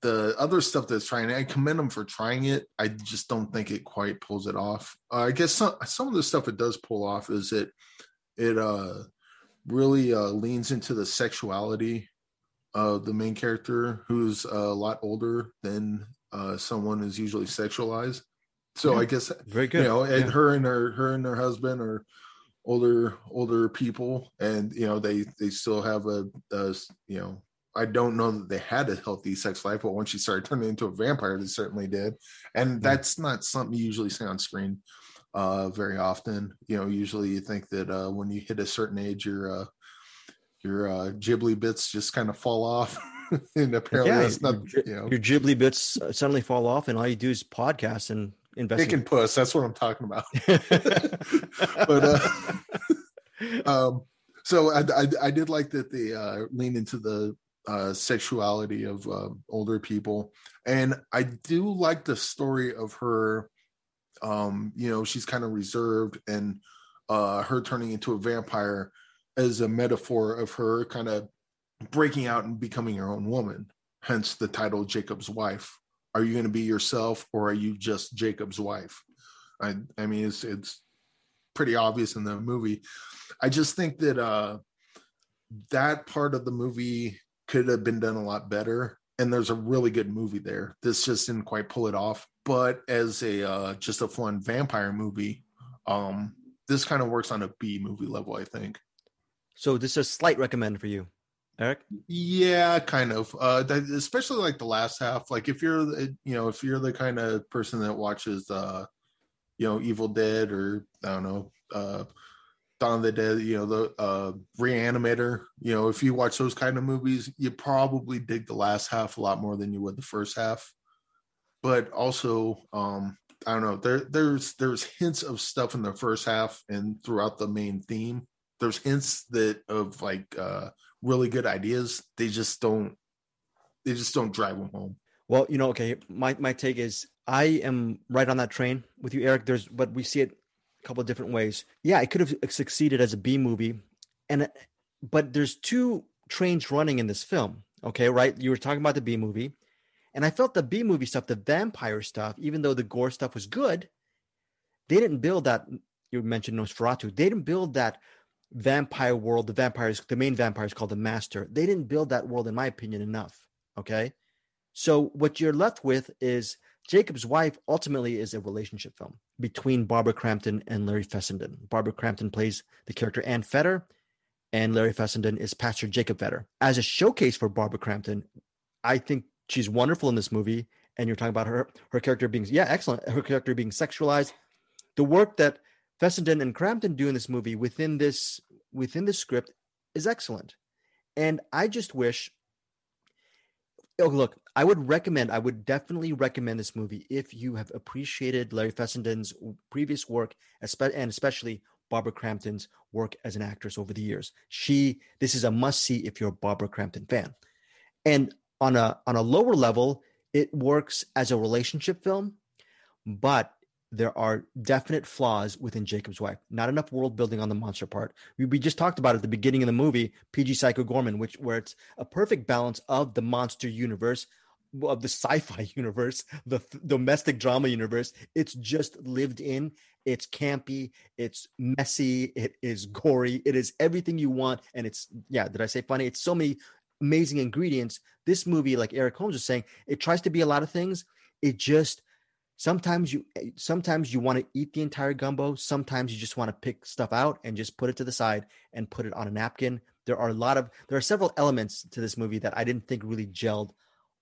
the other stuff that's trying, I commend them for trying it. I just don't think it quite pulls it off. Uh, I guess some some of the stuff it does pull off is it it uh really uh leans into the sexuality of the main character, who's a lot older than uh someone is usually sexualized. So yeah, I guess very good. You know, and yeah. her and her her and her husband are older older people, and you know they they still have a, a you know I don't know that they had a healthy sex life, but once she started turning into a vampire, they certainly did. And that's not something you usually see on screen uh, very often. You know, usually you think that uh, when you hit a certain age, your uh, your uh, ghibli bits just kind of fall off. and apparently, yeah, that's not your, you know your ghibli bits uh, suddenly fall off, and all you do is podcast and invest. Dick and puss. That's what I'm talking about. but uh, um, so I, I, I did like that they uh, lean into the uh, sexuality of uh, older people, and I do like the story of her. Um, you know, she's kind of reserved, and uh, her turning into a vampire as a metaphor of her kind of breaking out and becoming her own woman. Hence the title Jakob's wife. Are you going to be yourself, or are you just Jakob's wife? I, I mean, it's it's pretty obvious in the movie. I just think that uh, that part of the movie could have been done a lot better. And there's a really good movie there. This just didn't quite pull it off. But as a uh, just a fun vampire movie, um, this kind of works on a B movie level, I think. So this is a slight recommend for you, Eric. Yeah, kind of. Uh, especially like the last half. Like if you're, you know, if you're the kind of person that watches, uh, you know, Evil Dead or I don't know, uh, Dawn of the Dead, you know, the uh, Reanimator. You know, if you watch those kind of movies, you probably dig the last half a lot more than you would the first half. But also, um, I don't know. There, there's there's hints of stuff in the first half and throughout the main theme. There's hints that of like uh, really good ideas. They just don't. They just don't drive them home. Well, you know, okay. My my take is I am right on that train with you, Eric. There's, but we see it couple of different ways. Yeah, it could have succeeded as a B movie, and uh, but there's two trains running in this film. Okay, right? You were talking about the B movie, and I felt the B movie stuff, the vampire stuff, even though the gore stuff was good, they didn't build that. You mentioned Nosferatu. They didn't build that vampire world. The vampires, the main vampire is called the Master. They didn't build that world, in my opinion, enough. Okay, so what you're left with is Jakob's Wife ultimately is a relationship film between Barbara Crampton and Larry Fessenden. Barbara Crampton plays the character Ann Fedder, and Larry Fessenden is Pastor Jakob Fedder. As a showcase for Barbara Crampton, I think she's wonderful in this movie. And you're talking about her her character being yeah excellent, her character being sexualized. The work that Fessenden and Crampton do in this movie within this within the script is excellent. And I just wish Oh, look, I would recommend, I would definitely recommend this movie if you have appreciated Larry Fessenden's previous work, and especially Barbara Crampton's work as an actress over the years. She, this is a must see if you're a Barbara Crampton fan. And on a on a lower level, it works as a relationship film, but there are definite flaws within Jakob's wife. Not enough world building on the monster part. We, we just talked about at the beginning of the movie, PG Psycho Goreman, which where it's a perfect balance of the monster universe, of the sci-fi universe, the th- domestic drama universe. It's just lived in. It's campy. It's messy. It is gory. It is everything you want. And it's yeah. Did I say funny? It's so many amazing ingredients. This movie, like Eric Holmes was saying, it tries to be a lot of things. It just sometimes you eh, sometimes you want to eat the entire gumbo sometimes you just want to pick stuff out and just put it to the side and put it on a napkin. There are a lot of there are several elements to this movie that i didn't think really gelled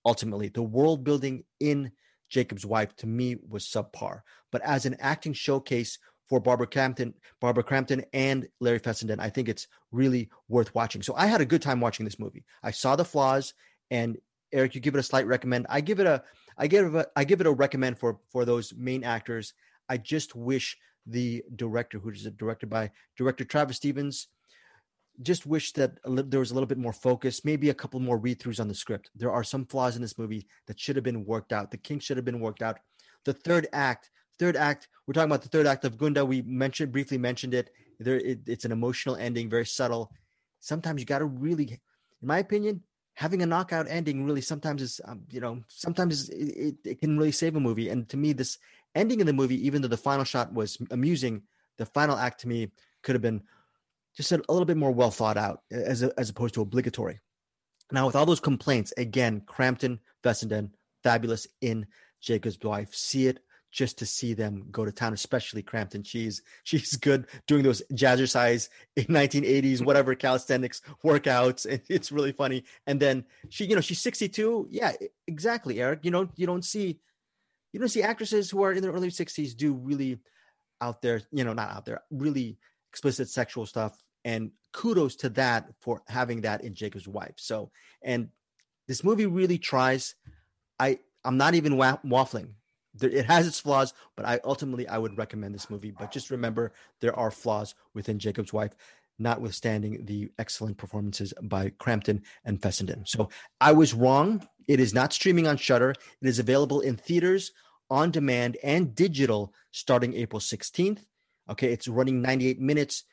ultimately. The world building in jakob's wife to me was subpar. But as an acting showcase for barbara crampton barbara crampton and larry fessenden i think it's really worth watching. So i had a good time watching this movie. I saw the flaws and eric you give it a slight recommend. I give it a I give it I give it a recommend for for those main actors. I just wish the director, who is directed by director Travis Stevens, just wish that there was a little bit more focus, maybe a couple more read throughs on the script. There are some flaws in this movie that should have been worked out. The kinks should have been worked out. The third act, third act, we're talking about the third act of Gunda. We mentioned briefly mentioned it. There, it, it's an emotional ending, very subtle. Sometimes you got to really, in my opinion, having a knockout ending really sometimes is um, you know sometimes it, it, can really save a movie. And to me this ending in the movie even though the final shot was amusing the final act to me could have been just a, a little bit more well thought out as, a, as opposed to obligatory. Now with all those complaints again crampton fessenden fabulous in jakob's wife see it just to see them go to town, especially Crampton. She's she's good doing those jazzercise in 1980s whatever calisthenics workouts, and it's really funny. And then she, you know, she's 62. Yeah, exactly, Eric. You know, you don't see you don't see actresses who are in their early 60s do really out there, you know, not out there, really explicit sexual stuff. And kudos to that for having that in Jakob's wife. So, and this movie really tries. I I'm not even waffling it has its flaws, but I ultimately I would recommend this movie. But just remember, there are flaws within Jakob's Wife. notwithstanding the excellent performances by Crampton and Fessenden. So I was wrong. It is not streaming on Shudder. It is available in theaters, on demand, and digital starting April 16th. Okay, it's running 98 minutes.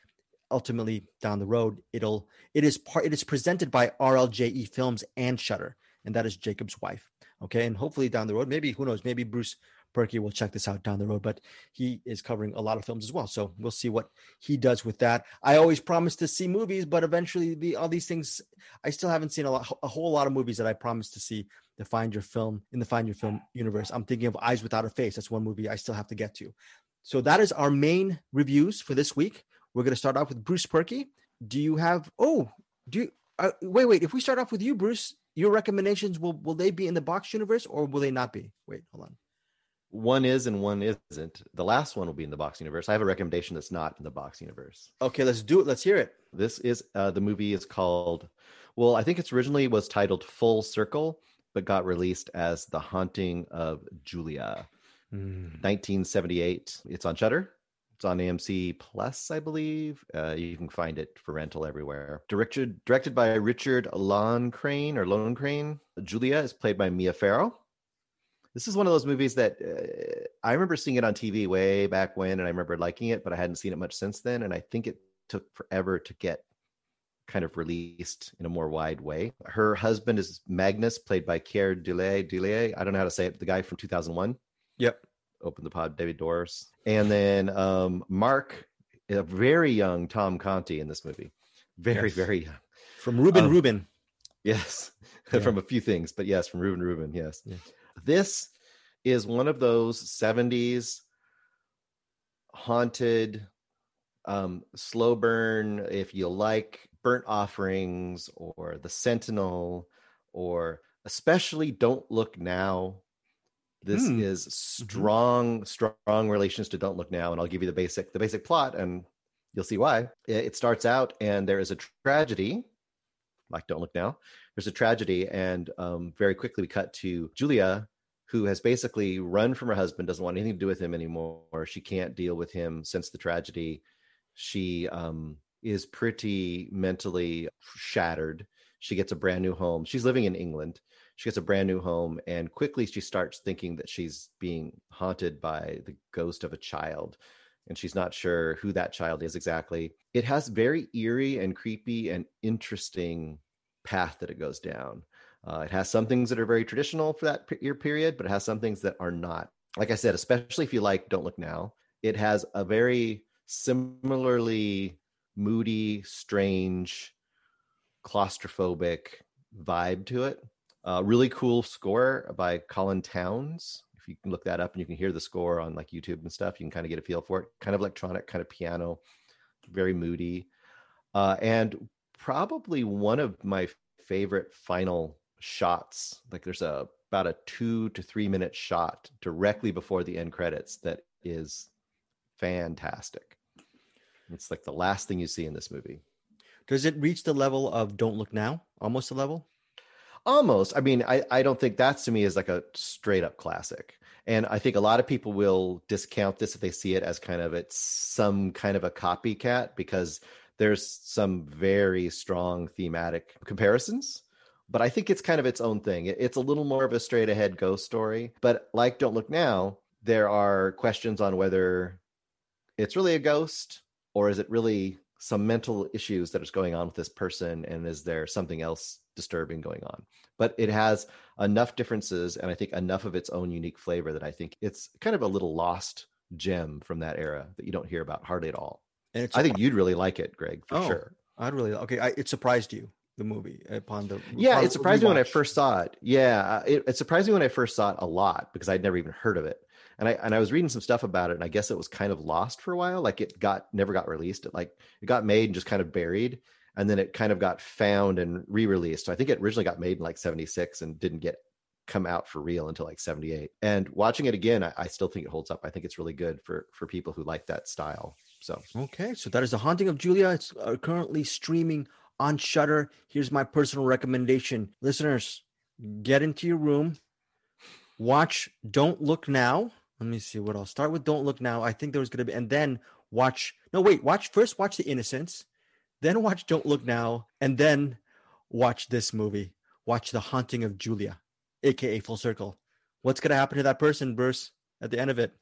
Ultimately, down the road, it'll it is part it is presented by RLJE Films and Shudder, and that is Jakob's wife. Okay, and hopefully down the road, maybe who knows, maybe Bruce Purkey will check this out down the road, but he is covering a lot of films as well. So we'll see what he does with that. I always promise to see movies, but eventually the all these things I still haven't seen a lot a whole lot of movies that I promised to see the find your film in the find your film universe. I'm thinking of Eyes Without a Face. That's one movie I still have to get to. So that is our main reviews for this week. We're going to start off with Bruce Purkey. Do you have oh, do you uh, wait wait, if we start off with you Bruce, your recommendations will will they be in the box universe or will they not be? Wait, hold on one is and one isn't. The last one will be in the box universe. I have a recommendation that's not in the box universe. Okay, let's do it. Let's hear it. This is uh, the movie is called. Well, I think it's originally was titled Full Circle, but got released as The Haunting of Julia, mm. 1978. It's on Shudder. It's on AMC Plus, I believe. Uh, you can find it for rental everywhere. Directed directed by Richard Loncraine or Lone Crane. Julia is played by Mia Farrow this is one of those movies that uh, I remember seeing it on TV way back when, and I remember liking it, but I hadn't seen it much since then. And I think it took forever to get kind of released in a more wide way. Her husband is Magnus, played by Keir Dullea. Dullea. I don't know how to say it. The guy from 2001. Yep. Open the pod, David Doris. And then um, Mark, a very young Tom Conti in this movie. Very, yes. very young. From Reuben um, Reuben. Yes. Yeah. from a few things, but yes, from Reuben Reuben. Yes. yes. This is one of those 70s haunted um, slow burn if you like burnt offerings or the sentinel or especially don't look now this hmm. is mm-hmm. strong strong relations to don't look now and i'll give you the basic the basic plot and you'll see why it starts out and there is a tragedy like don't look now there's a tragedy and um, very quickly we cut to julia who has basically run from her husband doesn't want anything to do with him anymore she can't deal with him since the tragedy she um, is pretty mentally shattered she gets a brand new home she's living in england she gets a brand new home and quickly she starts thinking that she's being haunted by the ghost of a child and she's not sure who that child is exactly it has very eerie and creepy and interesting path that it goes down. Uh, it has some things that are very traditional for that year period, but it has some things that are not. Like I said, especially if you like Don't Look Now, it has a very similarly moody, strange, claustrophobic vibe to it. Uh, really cool score by Colin Towns. If you can look that up and you can hear the score on like YouTube and stuff, you can kind of get a feel for it. Kind of electronic, kind of piano, very moody. Uh, and probably one of my favorite final shots. Like there's a about a two to three minute shot directly before the end credits that is fantastic. It's like the last thing you see in this movie. Does it reach the level of Don't Look Now? Almost the level? Almost. I mean, I, I don't think that's to me is like a straight up classic. And I think a lot of people will discount this if they see it as kind of it's some kind of a copycat because there's some very strong thematic comparisons but I think it's kind of its own thing. It's a little more of a straight ahead ghost story. But like Don't Look Now, there are questions on whether it's really a ghost or is it really some mental issues that is going on with this person and is there something else disturbing going on but it has enough differences and i think enough of its own unique flavor that i think it's kind of a little lost gem from that era that you don't hear about hardly at all and I think you'd really like it, Greg, for oh, sure. I'd really okay. I, it surprised you the movie upon the yeah. It surprised me when I first saw it. Yeah, it, it surprised me when I first saw it a lot because I'd never even heard of it. And I and I was reading some stuff about it, and I guess it was kind of lost for a while. Like it got never got released. It like it got made and just kind of buried, and then it kind of got found and re-released. So I think it originally got made in like '76 and didn't get come out for real until like 78 and watching it again I, I, still think it holds up i think it's really good for for people who like that style so okay, so that is the haunting of Julia. It's uh, currently streaming on Shudder. Here's my personal recommendation, listeners: get into your room, watch Don't Look Now. Let me see what I'll start with. Don't Look Now. I think there was going to be, and then watch. No, wait. Watch first. Watch The Innocents. then watch Don't Look Now, and then watch this movie. Watch The Haunting of Julia, aka Full Circle. What's gonna happen to that person, Bruce, at the end of it?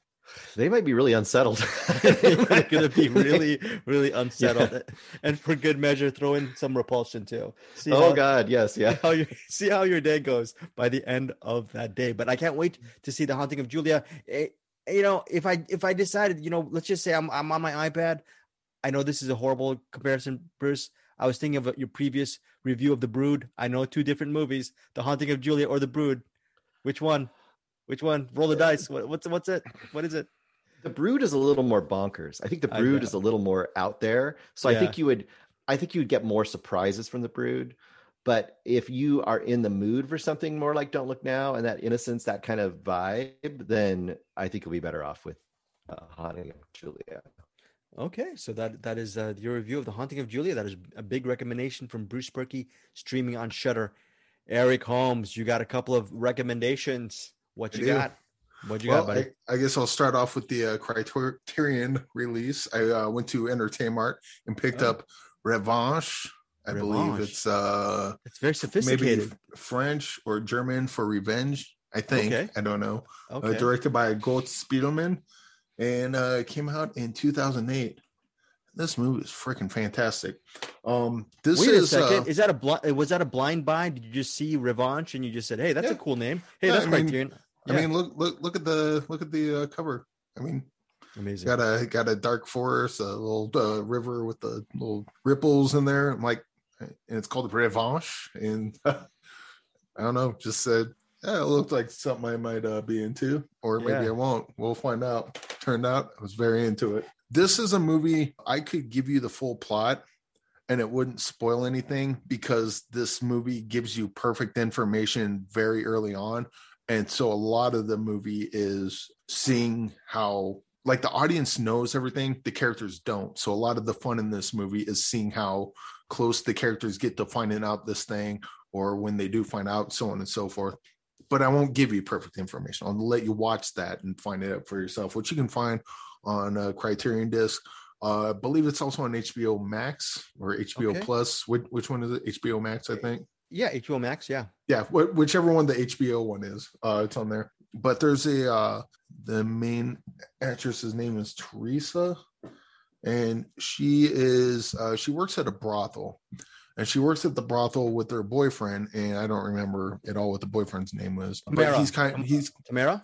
They might be really unsettled. They're gonna be really, really unsettled, yeah. and for good measure, throw in some repulsion too. See oh how, God, yes, yeah. How you, see how your day goes by the end of that day. But I can't wait to see the Haunting of Julia. It, eh, you know, if I if I decided, you know, let's just say I'm I'm on my iPad. I know this is a horrible comparison, Bruce. I was thinking of your previous review of The Brood. I know two different movies: The Haunting of Julia or The Brood. Which one? Which one? Roll the dice. What, what's what's it? What is it? The Brood is a little more bonkers. I think The Brood is a little more out there. So yeah. I think you would, I think you would get more surprises from The Brood. But if you are in the mood for something more like Don't Look Now and that Innocents, that kind of vibe, then I think you'll be better off with uh, Haunting of Julia. Okay, so that that is uh, your review of The Haunting of Julia. That is a big recommendation from Bruce Purkey, streaming on Shudder. Eric Holmes, you got a couple of recommendations. What you got? What you well, got, buddy? I, I, guess I'll start off with the uh, Criterion release. I uh, went to Entertainment and picked oh. up Revanche. I Revanche. believe it's uh, it's very sophisticated. Maybe French or German for revenge. I think. Okay. I don't know. Uh, okay. Uh, directed by Goetz Spielmann, and uh, it came out in 2008 this movie is freaking fantastic. Um, this Wait is, a second. Uh, is that a blind? Was that a blind buy? Did you just see Revanche and you just said, "Hey, that's yeah. a cool name"? Hey, yeah, that's I Criterion. Mean, yeah. I mean, look, look, look at the look at the uh, cover. I mean, amazing. Got a got a dark forest, a little uh, river with the little ripples in there. I'm like, and it's called the Revanche. And I don't know, just said, yeah, it looked like something I might uh, be into, or maybe I won't. We'll find out. Turned out, I was very into it. This is a movie I could give you the full plot and it wouldn't spoil anything because this movie gives you perfect information very early on. And so a lot of the movie is seeing how like the audience knows everything, the characters don't. So a lot of the fun in this movie is seeing how close the characters get to finding out this thing or when they do find out, so on and so forth. But I won't give you perfect information. I'll let you watch that and find it out for yourself, which you can find on a Criterion disc. Uh, I believe it's also on HBO Max or HBO okay. Plus. Which, which one is it? HBO Max, I think. Yeah, HBO Max. Yeah. Yeah, wh- whichever one the HBO one is, uh, it's on there. But there's a uh, the main actress's name is Teresa, and she is uh, she works at a brothel, and she works at the brothel with her boyfriend, and I don't remember at all what the boyfriend's name was. Tamara. But he's kind he's Tamara.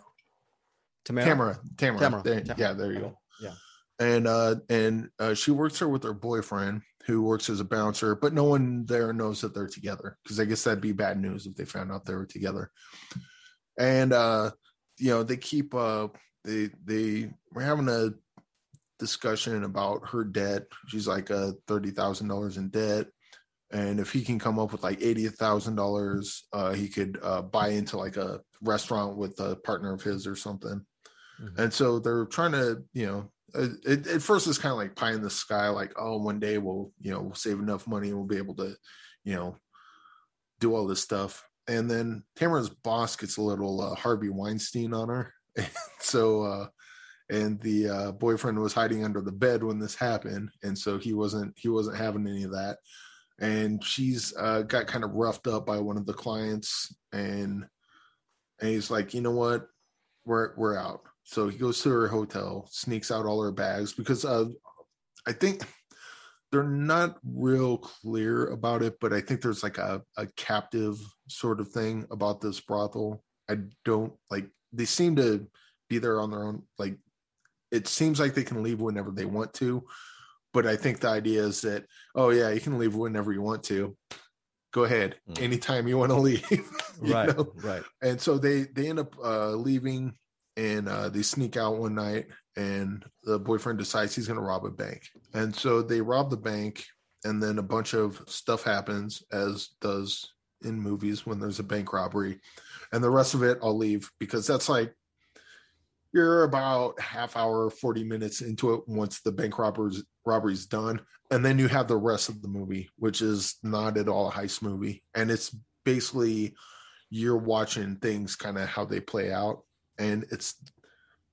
Tamara. Tamara. Tamara. Tamara. There, Tamara. Yeah, there you go. Yeah. And uh and uh, she works there with her boyfriend who works as a bouncer, but no one there knows that they're together because I guess that'd be bad news if they found out they were together. And uh, you know, they keep uh they they were having a discussion about her debt. She's like uh thirty thousand dollars in debt. And if he can come up with like eighty thousand uh, dollars, he could uh, buy into like a restaurant with a partner of his or something. Mm-hmm. And so they're trying to, you know, it, at first it's kind of like pie in the sky, like, oh, one day we'll, you know, we'll save enough money and we'll be able to, you know, do all this stuff. And then Tamara's boss gets a little uh, Harvey Weinstein on her. And so, uh, and the uh, boyfriend was hiding under the bed when this happened. And so he wasn't, he wasn't having any of that. And she's uh, got kind of roughed up by one of the clients and, and he's like, you know what? We're, we're out so he goes to her hotel, sneaks out all her bags because uh, I think they're not real clear about it, but I think there's like a, a captive sort of thing about this brothel. I don't like they seem to be there on their own. Like it seems like they can leave whenever they want to, but I think the idea is that oh yeah, you can leave whenever you want to. Go ahead, mm. anytime you want to leave. right, know? right. And so they they end up uh, leaving and uh, they sneak out one night and the boyfriend decides he's going to rob a bank. And so they rob the bank and then a bunch of stuff happens as does in movies when there's a bank robbery. And the rest of it i'll leave because that's like you're about half hour 40 minutes into it once the bank robbers robbery's done. And then you have the rest of the movie which is not at all a heist movie. And it's basically you're watching things kind of how they play out and it's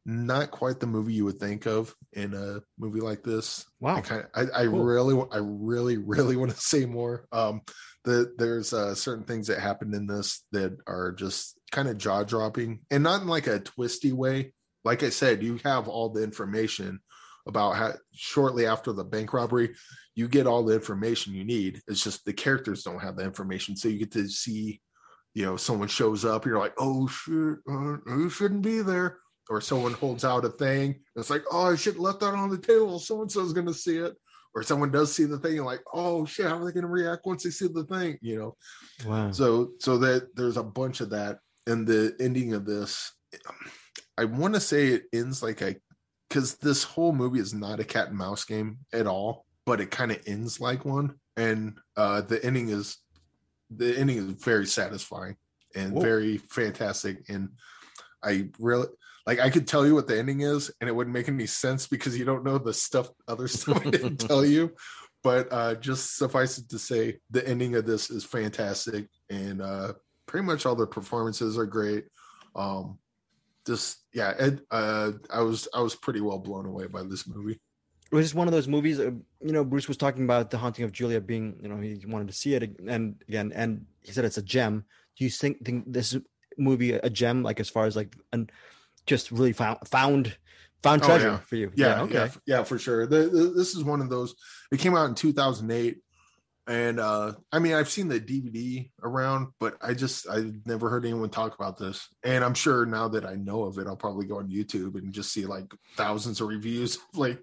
not quite the movie you would think of in a movie like this. Wow. I kind of, I, I Cool. really, I really, really want to say more. Um, the there's uh, certain things that happened in this that are just kind of jaw dropping, and not in like a twisty way. Like I said, you have all the information about how shortly after the bank robbery, you get all the information you need. It's just the characters don't have the information, so you get to see, you know, someone shows up, you're like, oh shit, uh, you shouldn't be there or someone holds out a thing. It's like, oh, I should left that on the table. So and so's going to see it. Or someone does see the thing, and like, oh shit, how are they going to react once they see the thing? You know. Wow. So so that there's a bunch of that, and the ending of this, I want to say it ends like a, because this whole movie is not a cat and mouse game at all, but it kind of ends like one, and uh the ending is, the ending is very satisfying and Whoa. very fantastic, and I really like I could tell you what the ending is, and it wouldn't make any sense because you don't know the stuff other stuff I didn't tell you. But uh just suffice it to say, the ending of this is fantastic, and uh pretty much all the performances are great. Um just yeah, Ed, uh I was I was pretty well blown away by this movie. It was just one of those movies. Uh, you know, Bruce was talking about the haunting of Julia being, you know, he wanted to see it and again, and he said it's a gem. Do you think think this movie a gem, like as far as like and just really found found found Oh, treasure yeah. for you? yeah, okay. yeah, yeah, for sure. The, the- this is one of those. It came out in 2008, and uh I mean, I've seen the DVD around, but I just I never heard anyone talk about this. And I'm sure now that I know of it, I'll probably go on YouTube and just see like thousands of reviews. Like,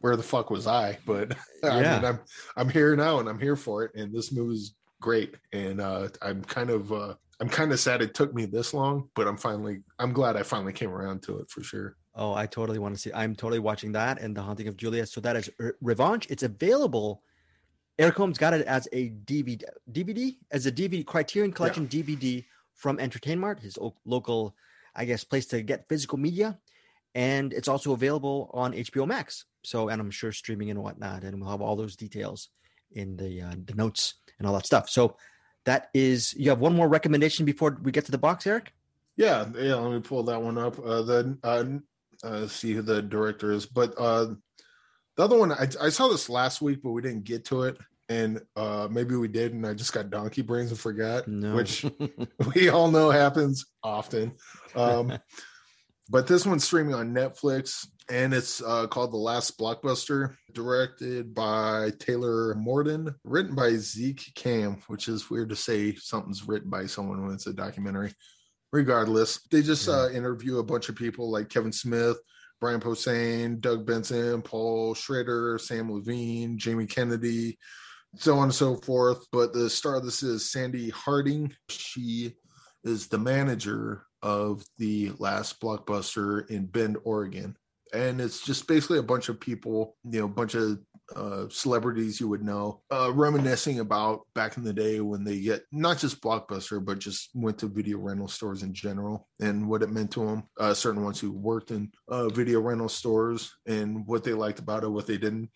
where the fuck was I? But I mean, I'm I'm here now, and I'm here for it. And this move is great, and uh I'm kind of uh I'm kind of sad it took me this long, but I'm finally I'm glad I finally came around to it for sure. Oh, I totally want to see. I'm totally watching that and the haunting of Julia. So that is Re- Revanche. It's available. Eric Holmes got it as a DVD, DVD as a DVD Criterion Collection DVD from Entertainment, his local, I guess, place to get physical media, and it's also available on HBO Max. So, and I'm sure streaming and whatnot, and we'll have all those details in the uh, the notes and all that stuff. So, that is. You have one more recommendation before we get to the box, Eric. Yeah, yeah. Let me pull that one up. Uh, then uh, uh, see who the director is. But uh, the other one, I, I saw this last week, but we didn't get to it, and uh, maybe we did, and I just got donkey brains and forgot, No. which we all know happens often. Um, but this one's streaming on Netflix, and it's uh, called The Last Blockbuster, directed by Taylor Morden, written by Zeke Kamm, which is weird to say something's written by someone when it's a documentary. Regardless, they just uh, interview a bunch of people like Kevin Smith, Brian Posehn, Doug Benson, Paul Schrader, Samm Levine, Jamie Kennedy, so on and so forth. But the star of this is Sandi Harding. She is the manager of the last blockbuster in Bend, Oregon. And it's just basically a bunch of people, you know, a bunch of uh, celebrities you would know, uh, reminiscing about back in the day when they get not just Blockbuster, but just went to video rental stores in general and what it meant to them. Uh, certain ones who worked in uh, video rental stores and what they liked about it, what they didn't.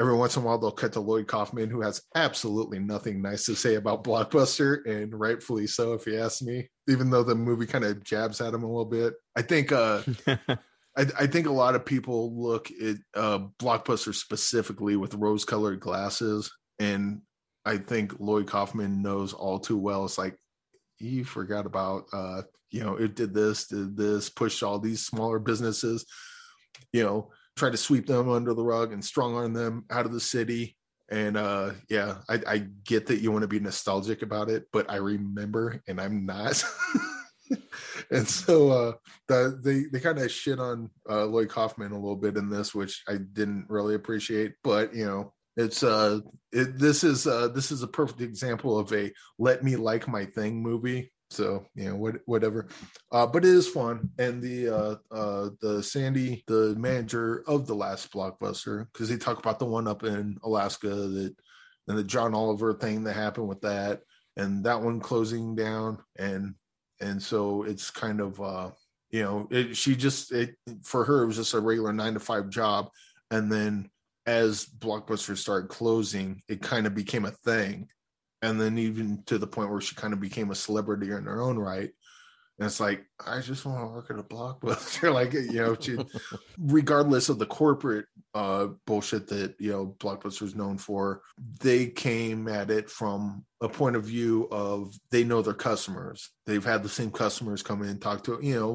Every once in a while, they'll cut to Lloyd Kaufman, who has absolutely nothing nice to say about Blockbuster, and rightfully so, if you ask me. Even though the movie kind of jabs at him a little bit, I think uh, I, I think a lot of people look at uh, Blockbuster specifically with rose-colored glasses, and I think Lloyd Kaufman knows all too well. It's like you forgot about, uh, you know, it did this, did this, pushed all these smaller businesses, you know, tried to sweep them under the rug and strong arm them out of the city. And uh, yeah, I, I get that you want to be nostalgic about it, but I remember, and I'm not. and so uh the, they they kind of shit on uh lloyd kaufman a little bit in this which i didn't really appreciate but you know it's uh it, this is uh this is a perfect example of a let me like my thing movie so you know what, whatever. Uh but it is fun. And the uh uh the sandy the manager of the last blockbuster because they talk about the one up in alaska that and the john oliver thing that happened with that and that one closing down. And and so it's kind of uh you know it, she just it for her it was just a regular nine to five job. And then as blockbuster started closing it kind of became a thing and then even to the point where she kind of became a celebrity in her own right And it's like, I just want to work at a blockbuster. like, you know, to, regardless of the corporate uh, bullshit that, you know, Blockbuster is known for, they came at it from a point of view of they know their customers. They've had the same customers come in talk to, you know,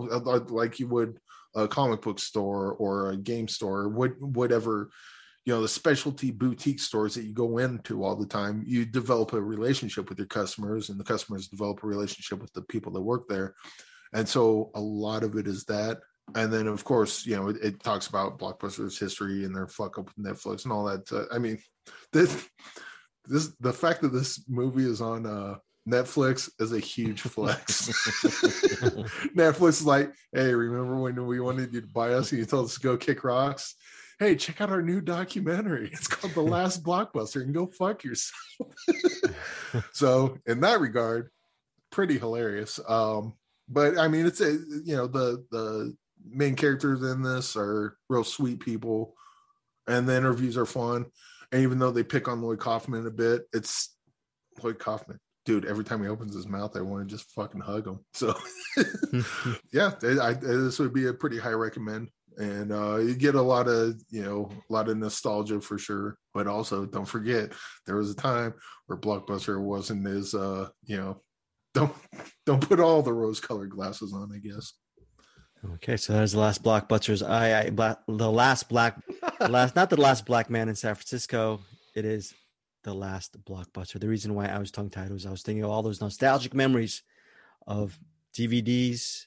like you would a comic book store or a game store, what, whatever you know the specialty boutique stores that you go into all the time you develop a relationship with your customers and the customers develop a relationship with the people that work there and so a lot of it is that and then of course you know it, it talks about blockbusters history and their fuck up with netflix and all that uh, i mean this this the fact that this movie is on uh Netflix is a huge flex. Netflix is like, hey, remember when we wanted you to buy us and you told us to go kick rocks? Hey, check out our new documentary. It's called The Last Blockbuster and go fuck yourself. so, in that regard, pretty hilarious. Um, but I mean, it's a you know the the main characters in this are real sweet people, and the interviews are fun. And even though they pick on Lloyd Kaufman a bit, it's Lloyd Kaufman dude, every time he opens his mouth, I want to just fucking hug him. So, yeah, I, I, this would be a pretty high recommend and uh, you get a lot of you know a lot of nostalgia for sure but also don't forget there was a time where blockbuster wasn't as uh you know don't don't put all the rose colored glasses on i guess. Okay so there's the last blockbusters i, I black, the last black last not the last black man in san francisco. It is the last blockbuster. The reason why i was tongue-tied was i was thinking of all those nostalgic memories of dvds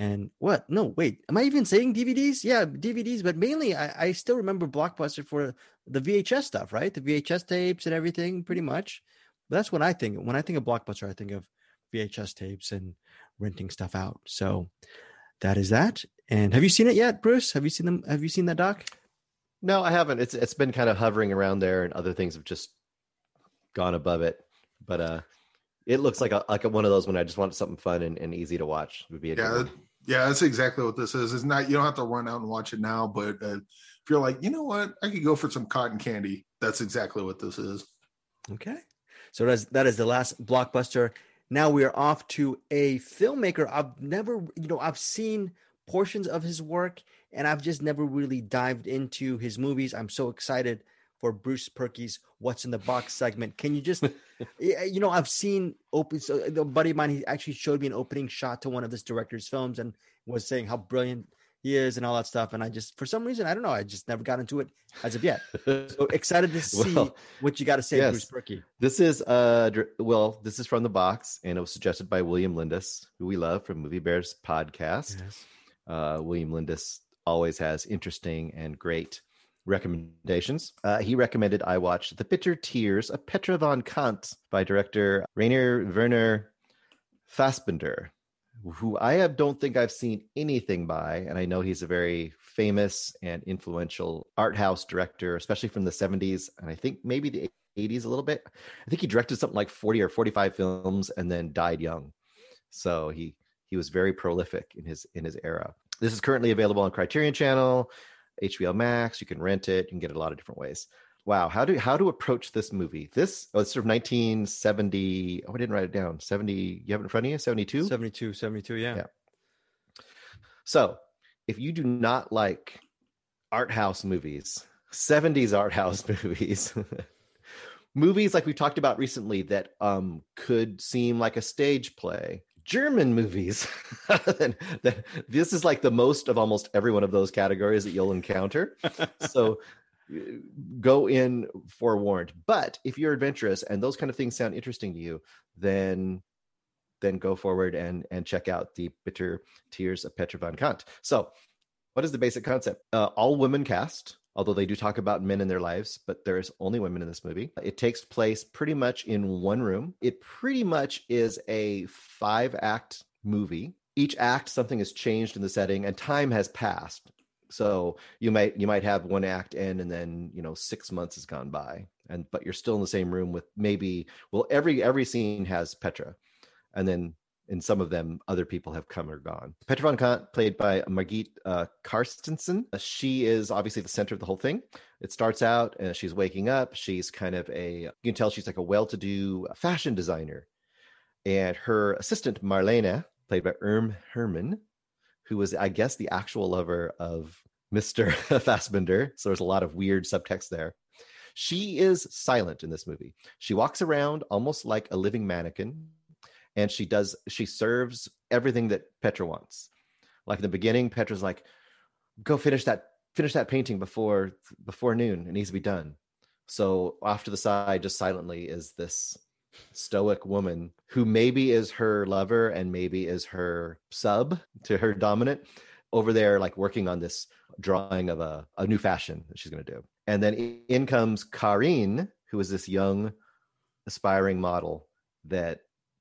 and what? No, wait. Am I even saying DVDs? Yeah, DVDs, but mainly I, I still remember Blockbuster for the VHS stuff, right? The VHS tapes and everything, pretty much. But that's what I think. When I think of Blockbuster, I think of VHS tapes and renting stuff out. So that is that. And have you seen it yet, Bruce? Have you seen them? Have you seen that doc? No, I haven't. It's it's been kind of hovering around there, and other things have just gone above it. But uh, it looks like a like a, one of those when I just want something fun and, and easy to watch. It would be a yeah. Yeah, that's exactly what this is. It's not you don't have to run out and watch it now, but uh, if you're like, you know what, I could go for some cotton candy. That's exactly what this is. Okay, so that's that is the last blockbuster. Now we are off to a filmmaker I've never, you know, I've seen portions of his work and I've just never really dived into his movies. I'm so excited for Bruce Purkey's "What's in the Box" segment. Can you just, you know, I've seen open. So the buddy of mine, he actually showed me an opening shot to one of this director's films and was saying how brilliant he is and all that stuff. And I just, for some reason, I don't know, I just never got into it as of yet. So excited to see well, what you got to say, yes. Bruce Purkey. This is, uh, well, this is from the box, and it was suggested by William Lindis, who we love from Movie Bears podcast. Yes. Uh, William Lindis always has interesting and great recommendations. Uh, he recommended I watch The Bitter Tears of Petra von Kant by director Rainer Werner Fassbinder, who I don't think I've seen anything by. And I know he's a very famous and influential art house director, especially from the 70s. And I think maybe the 80s a little bit. I think he directed something like 40 or 45 films and then died young. So he he was very prolific in his in his era. This is currently available on Criterion Channel. HBO Max. You can rent it. You can get it a lot of different ways. Wow, how do how to approach this movie? This oh, it's sort of 1970. Oh, I didn't write it down. 70. You have it in front of you? 72. 72. 72. Yeah. Yeah. So, if you do not like art house movies, 70s art house movies, movies like we talked about recently that um, could seem like a stage play, German movies. this is like the most of almost every one of those categories that you'll encounter. so go in forewarned. But if you're adventurous and those kind of things sound interesting to you, then then go forward and and check out the bitter tears of Petra von Kant. So, what is the basic concept? Uh, all women cast although they do talk about men in their lives, but there's only women in this movie. It takes place pretty much in one room. It pretty much is a five act movie. Each act, something has changed in the setting and time has passed. So you might you might have one act in, and then you know six months has gone by and but you're still in the same room with maybe well every every scene has Petra and then in some of them, other people have come or gone. Petra von Kant, played by Margit uh, Carstensen. She is obviously the center of the whole thing. It starts out, and she's waking up. She's kind of a, you can tell she's like a well to do fashion designer. And her assistant, Marlena, played by Erm Herman, who was, I guess, the actual lover of Mr. Fassbinder. So there's a lot of weird subtext there. She is silent in this movie. She walks around almost like a living mannequin, and she does she serves everything that Petra wants. Like in the beginning, Petra's like, "Go finish that finish that painting before before noon. It needs to be done." So off to the side, just silently, is this stoic woman who maybe is her lover and maybe is her sub to her dominant over there like working on this drawing of a, a new fashion that she's going to do and then in comes Karin, who is this young aspiring model that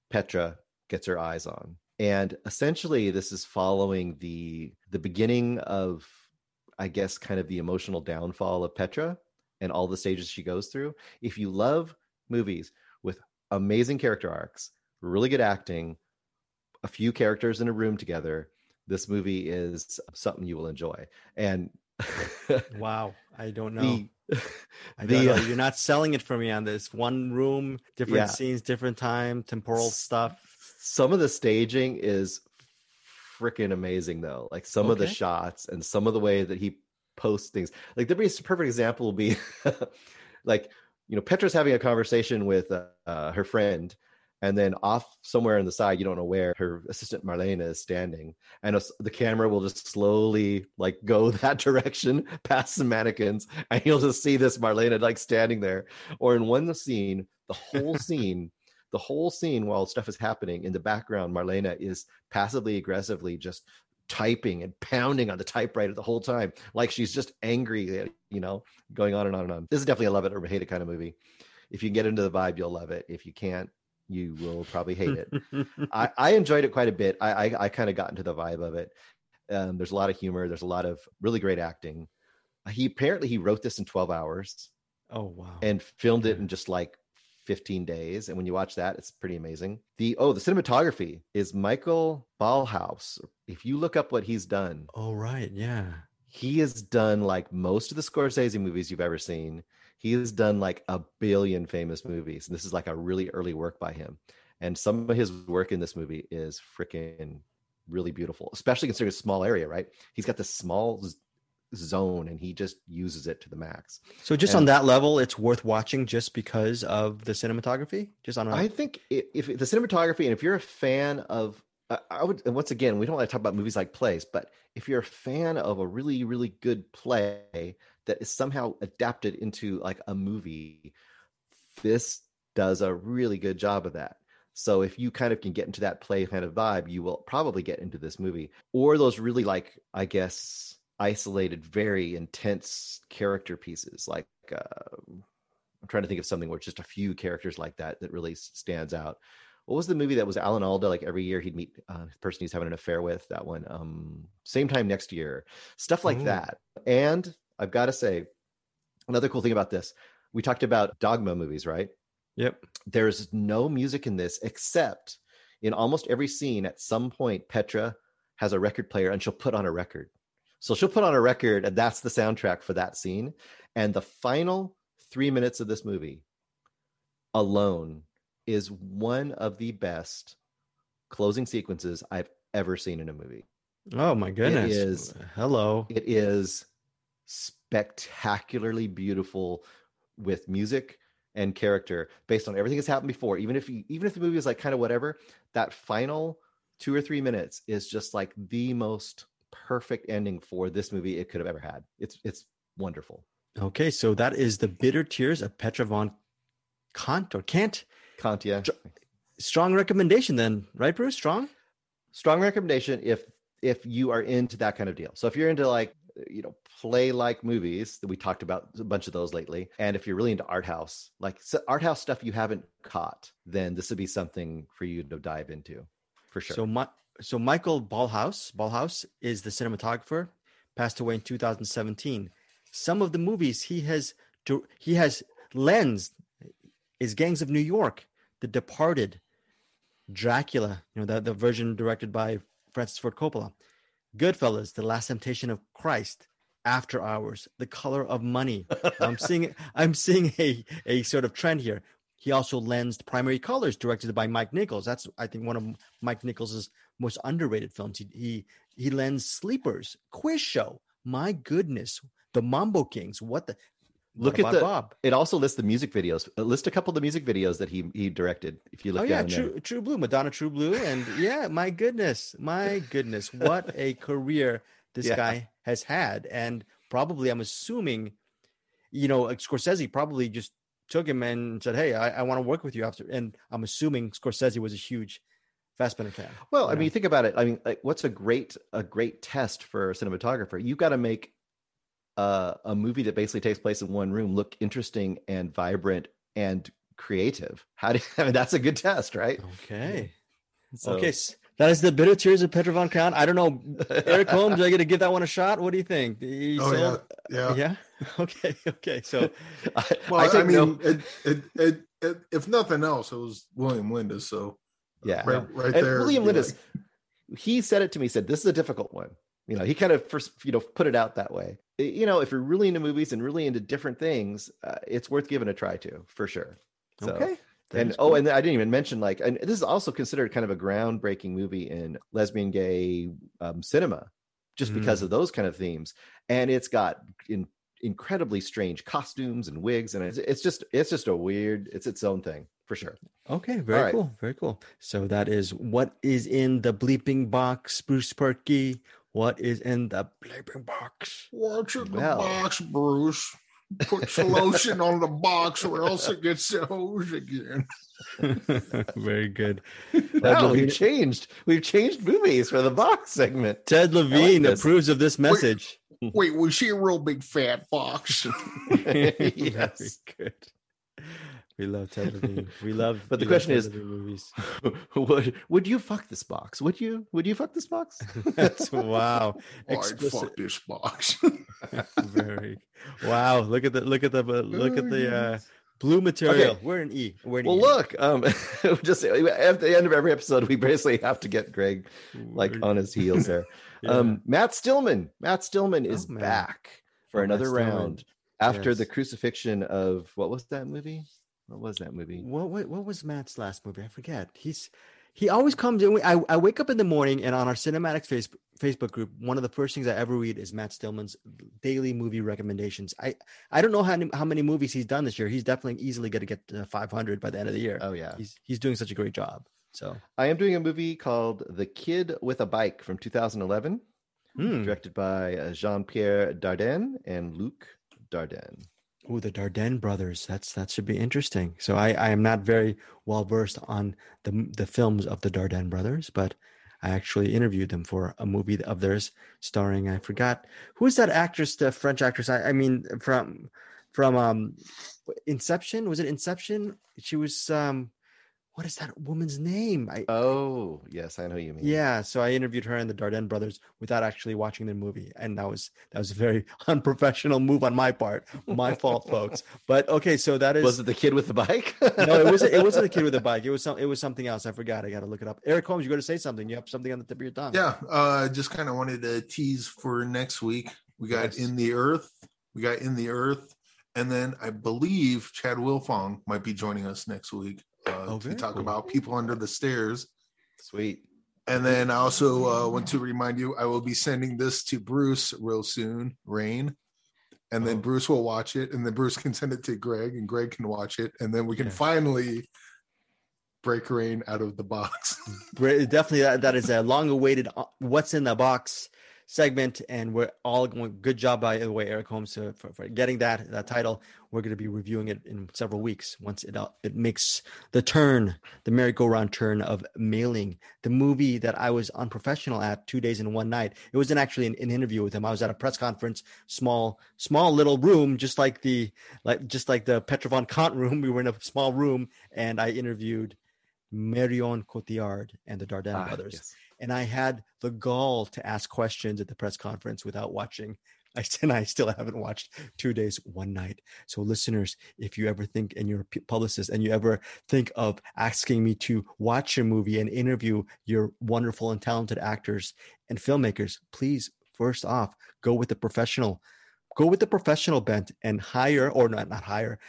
Petra gets her eyes on. And essentially this is following the the beginning of I guess kind of the emotional downfall of Petra and all the stages she goes through. If you love movies with amazing character arcs, really good acting, a few characters in a room together, this movie is something you will enjoy. And wow, I don't know. The, the, know. Uh, You're not selling it for me on this one room, different yeah. scenes, different time, temporal stuff. Some of the staging is freaking amazing, though. Like some okay. of the shots and some of the way that he posts things. Like the perfect example will be like you know Petra's having a conversation with uh, uh, her friend and then off somewhere on the side you don't know where her assistant marlena is standing and the camera will just slowly like go that direction past some mannequins and you'll just see this marlena like standing there. Or in one scene the whole scene the whole scene while stuff is happening in the background marlena is passively aggressively just typing and pounding on the typewriter the whole time like she's just angry you know going on and on and on. This is definitely a love it or hate it kind of movie. If you get into the vibe you'll love it. If you can't you will probably hate it. I, I, enjoyed it quite a bit. I, I, I kind of got into the vibe of it. Um, there's a lot of humor. There's a lot of really great acting. He apparently he wrote this in 12 hours. Oh wow! And filmed it in just like 15 days. And when you watch that, it's pretty amazing. The oh, the cinematography is Michael Ballhaus. If you look up what he's done, oh right, yeah, he has done like most of the Scorsese movies you've ever seen he has done like a billion famous movies and this is like a really early work by him and some of his work in this movie is freaking really beautiful especially considering a small area right? He's got this small zone and he just uses it to the max so just and, on that level it's worth watching just because of the cinematography? Just on a... i think if, if the cinematography and if you're a fan of I would, and once again, we don't want to talk about movies like plays, but if you're a fan of a really, really good play that is somehow adapted into like a movie this does a really good job of that so if you kind of can get into that play kind of vibe you will probably get into this movie or those really like i guess isolated very intense character pieces like uh, i'm trying to think of something where just a few characters like that that really stands out what was the movie that was Alan Alda? Like every year he'd meet uh, the person he's having an affair with. That one, um, same time next year, stuff like Ooh. that. And I've got to say, another cool thing about this, we talked about dogma movies, right? Yep. There's no music in this except in almost every scene at some point Petra has a record player and she'll put on a record. So she'll put on a record and that's the soundtrack for that scene. And the final three minutes of this movie alone is one of the best closing sequences I've ever seen in a movie. Oh my goodness. It is hello. It is spectacularly beautiful with music and character based on everything that's happened before. Even if you, even if the movie is like kind of whatever, that final two or three minutes is just like the most perfect ending for this movie it could have ever had. It's it's wonderful. Okay, so that is the bitter tears of Petra von Kant or Kant. Kant, yeah. Strong recommendation then, right, Bruce? Strong. Strong recommendation if if you are into that kind of deal. So if you're into like Uh, you know play like movies that we talked about a bunch of those lately and if you're really into art house like art house stuff you haven't caught then this would be something for you to dive into for sure. So my so michael ballhaus ballhaus is the cinematographer passed away in 2017 some of the movies he has he has lensed is gangs of new york the departed dracula you know the, the version directed by francis ford coppola Goodfellas, The Last Temptation of Christ, After Hours, The Color of Money. I'm seeing I'm seeing a a sort of trend here. He also lensed Primary Colors, directed by Mike Nichols. That's I think one of Mike Nichols's most underrated films. He he he lends Sleepers, Quiz Show. My goodness, the Mambo Kings. What the Look at the. Bob. It also lists the music videos. Uh, List a couple of the music videos that he he directed. If you look Oh yeah, down there. True True Blue, Madonna True Blue, and yeah, my goodness, my goodness, what a career this Yeah. guy has had, and probably I'm assuming, you know, Scorsese probably just took him and said, "Hey, I, I want to work with you after," and I'm assuming Scorsese was a huge Fassbinder fan. Well, I know? mean, think about it. I mean, like, what's a great a great test for a cinematographer? You've got to make uh, a movie that basically takes place in one room look interesting and vibrant and creative. How do you, I mean that's a good test, right? Okay, So- okay, that is the bitter tears of Petra von Count. I don't know, Eric Holmes. I got to give that one a shot. What do you think? You Oh yeah, sold- yeah. yeah. Okay, okay. So I, Well, I I, think mean, no- it, it, it, it, if nothing else, it was William Linda. So yeah. right, right And there. William you're like, he said it to me. Said this is a difficult one. You know, he kind of first, you know, put it out that way. You know, if you're really into movies and really into different things, uh, it's worth giving a try to, for sure. So, okay. that and is oh, and I didn't even mention like, and this is also considered kind of a groundbreaking movie in lesbian gay um, cinema, just because Mm. of those kind of themes. And it's got in, incredibly strange costumes and wigs, and it's, it's just it's just a weird, it's its own thing for sure. Okay, very right. cool, very cool. So that is what is in the bleeping box, Bruce Purkey. What is in the bleeping box? Watch in the box, Bruce. Put your lotion on the box, or else it gets the hose again. very good. Wow, Levine- we've changed. We've changed movies for the box segment. Ted Levine this. approves of this message. Wait, was she a real big fat box? Very yes. good. We love Ted Levine. We love. But the question is- would would you fuck this box? Would you? Would you fuck this box? That's wow. Oh, I'd Explicit. fuck this box. Very wow. Look at the look at the look at the uh, blue material. Okay. We're in E. We're in Well, E. look. Um, just at the end of every episode, we basically have to get Greg like on his heels there. yeah. Um, Matt Stillman. Matt Stillman is Oh, back for Oh, another round after the crucifixion of what was that movie? What was that movie? What, what what was Matt's last movie? I forget. He's he always comes in. I, I wake up in the morning and on our CinemAddicts face, Facebook group, one of the first things I ever read is Matt Stillman's daily movie recommendations. I I don't know how many, how many movies he's done this year. He's definitely easily going to get to 500 by the end of the year. Oh yeah, He's he's doing such a great job. So I am doing a movie called The Kid with a Bike from 2011, hmm. directed by uh, Jean Pierre Dardenne and Luc Dardenne. Oh, the Dardenne brothers. That's that should be interesting. So I, I am not very well versed on the the films of the Dardenne brothers, but I actually interviewed them for a movie of theirs starring I forgot who's that actress, the French actress. I, I mean from from um Inception. Was it Inception? She was um what is that woman's name? I Oh yes, I know who you mean. yeah, so I interviewed her and the Dardenne brothers without actually watching the movie, and that was that was a very unprofessional move on my part. My fault, folks. But okay, so that is Was it the kid with the bike? no, it wasn't. It wasn't the kid with the bike. It was some. It was something else. I forgot. I got to look it up. Eric Holmes, you got to say something. You have something on the tip of your tongue. yeah, uh, just kind of wanted to tease for next week. We got Yes. in the earth. We got in the earth, and then I believe Chad Wilfong might be joining us next week uh, Oh, to talk cool. about people under the stairs. Sweet. And then I also uh, want to remind you, I will be sending this to Bruce real soon, Rain. And then Oh. Bruce will watch it, and then Bruce can send it to Greg, and Greg can watch it, and then we can Yeah. finally break Rain out of the box. Definitely. That, that is a long-awaited uh, "What's in the Box" segment, and we're all going. Good job, by the way, Eric Holmes, uh, for, for getting that that title. We're going to be reviewing it in several weeks once it uh, it makes the turn, the merry-go-round turn of mailing the movie that I was unprofessional at two days in one night. It wasn't actually an, an interview with him. I was at a press conference, small, small little room, just like the like just like the Petra von Kant room. We were in a small room, and I interviewed Marion Cotillard and the Dardenne Ah, brothers yes. And I had the gall to ask questions at the press conference without watching. I and I still haven't watched two days, one night. So, listeners, if you ever think, and you're a publicist, and you ever think of asking me to watch your movie and interview your wonderful and talented actors and filmmakers, please, first off, go with the professional, go with the professional bent and hire, or not, not hire,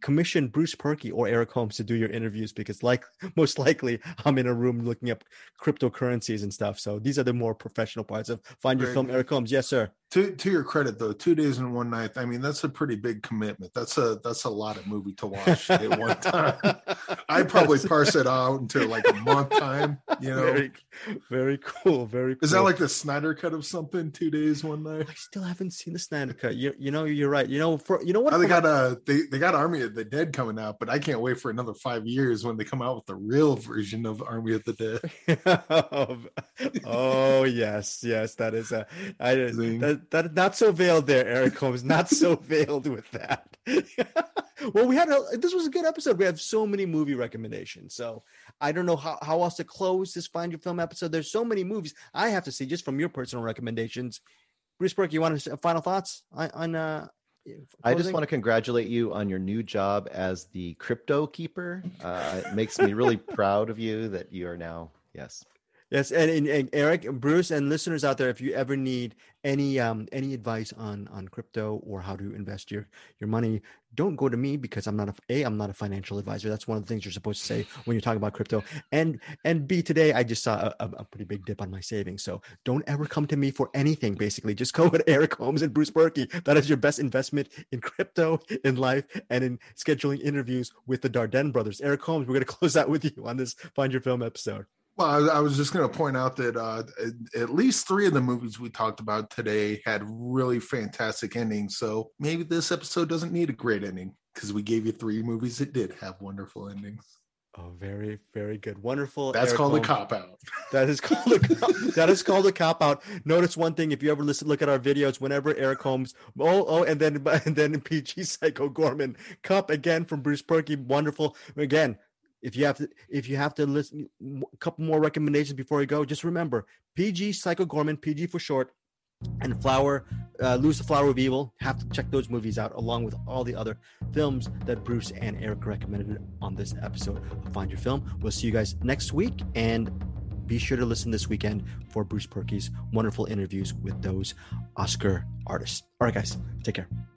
commission Bruce Purkey or Eric Holmes to do your interviews because, like, most likely, I'm in a room looking up cryptocurrencies and stuff. So these are the more professional parts of Find Your Film. good. Eric Holmes, yes, sir. To to your credit though, two days and one night. I mean, that's a pretty big commitment. That's a that's a lot of movie to watch at one time. I'd probably parse it out into like a month time. You know, very, very cool. Very. Cool. is that like the Snyder cut of something? Two days, one night. I still haven't seen the Snyder cut. You, you know, you're right. You know, for you know what? Oh, they got uh they, they got Army of the Dead coming out, but I can't wait for another five years when they come out with the real version of Army of the Dead. oh yes, yes, that is a I that, that not so veiled there, Eric Holmes. Not so veiled with that. well, we had a this was a good episode. We have so many movie recommendations. So I don't know how, how else to close this find your film episode. There's so many movies I have to see just from your personal recommendations. Bruce Burke, you want to final thoughts on, on uh I just want to congratulate you on your new job as the crypto keeper. Uh, it makes me really proud of you that you are now, yes. Yes, and, and, and Eric, Bruce, and listeners out there, if you ever need any um any advice on on crypto or how to invest your your money, don't go to me because I'm not a a I'm not a financial advisor. That's one of the things you're supposed to say when you're talking about crypto. And and B today I just saw a, a, pretty big dip on my savings. So don't ever come to me for anything. Basically, just go with Eric Holmes and Bruce Purkey. That is your best investment in crypto, in life, and in scheduling interviews with the Dardenne brothers. Eric Holmes, we're going to close out with you on this Find Your Film episode. Well, I, I was just going to point out that uh, at, least three of the movies we talked about today had really fantastic endings. So maybe this episode doesn't need a great ending because we gave you three movies that did have wonderful endings. Oh, very, very good. Wonderful. That's Eric called a cop out. That is called a cop, that is called a cop out. Notice one thing: if you ever listen, look at our videos. Whenever Eric Holmes, oh, oh, and then and then PG Psycho Goreman, cup again from Bruce Purkey. Wonderful. Again, if you have to, if you have to listen, a couple more recommendations before you go. Just remember PG Psycho Goreman, PG for short, and Flower, uh, Luz the Flower of Evil. Have to check those movies out along with all the other films that Bruce and Eric recommended on this episode of Find Your Film. We'll see you guys next week and be sure to listen this weekend for Bruce Purkey's wonderful interviews with those Oscar artists. All right, guys, take care.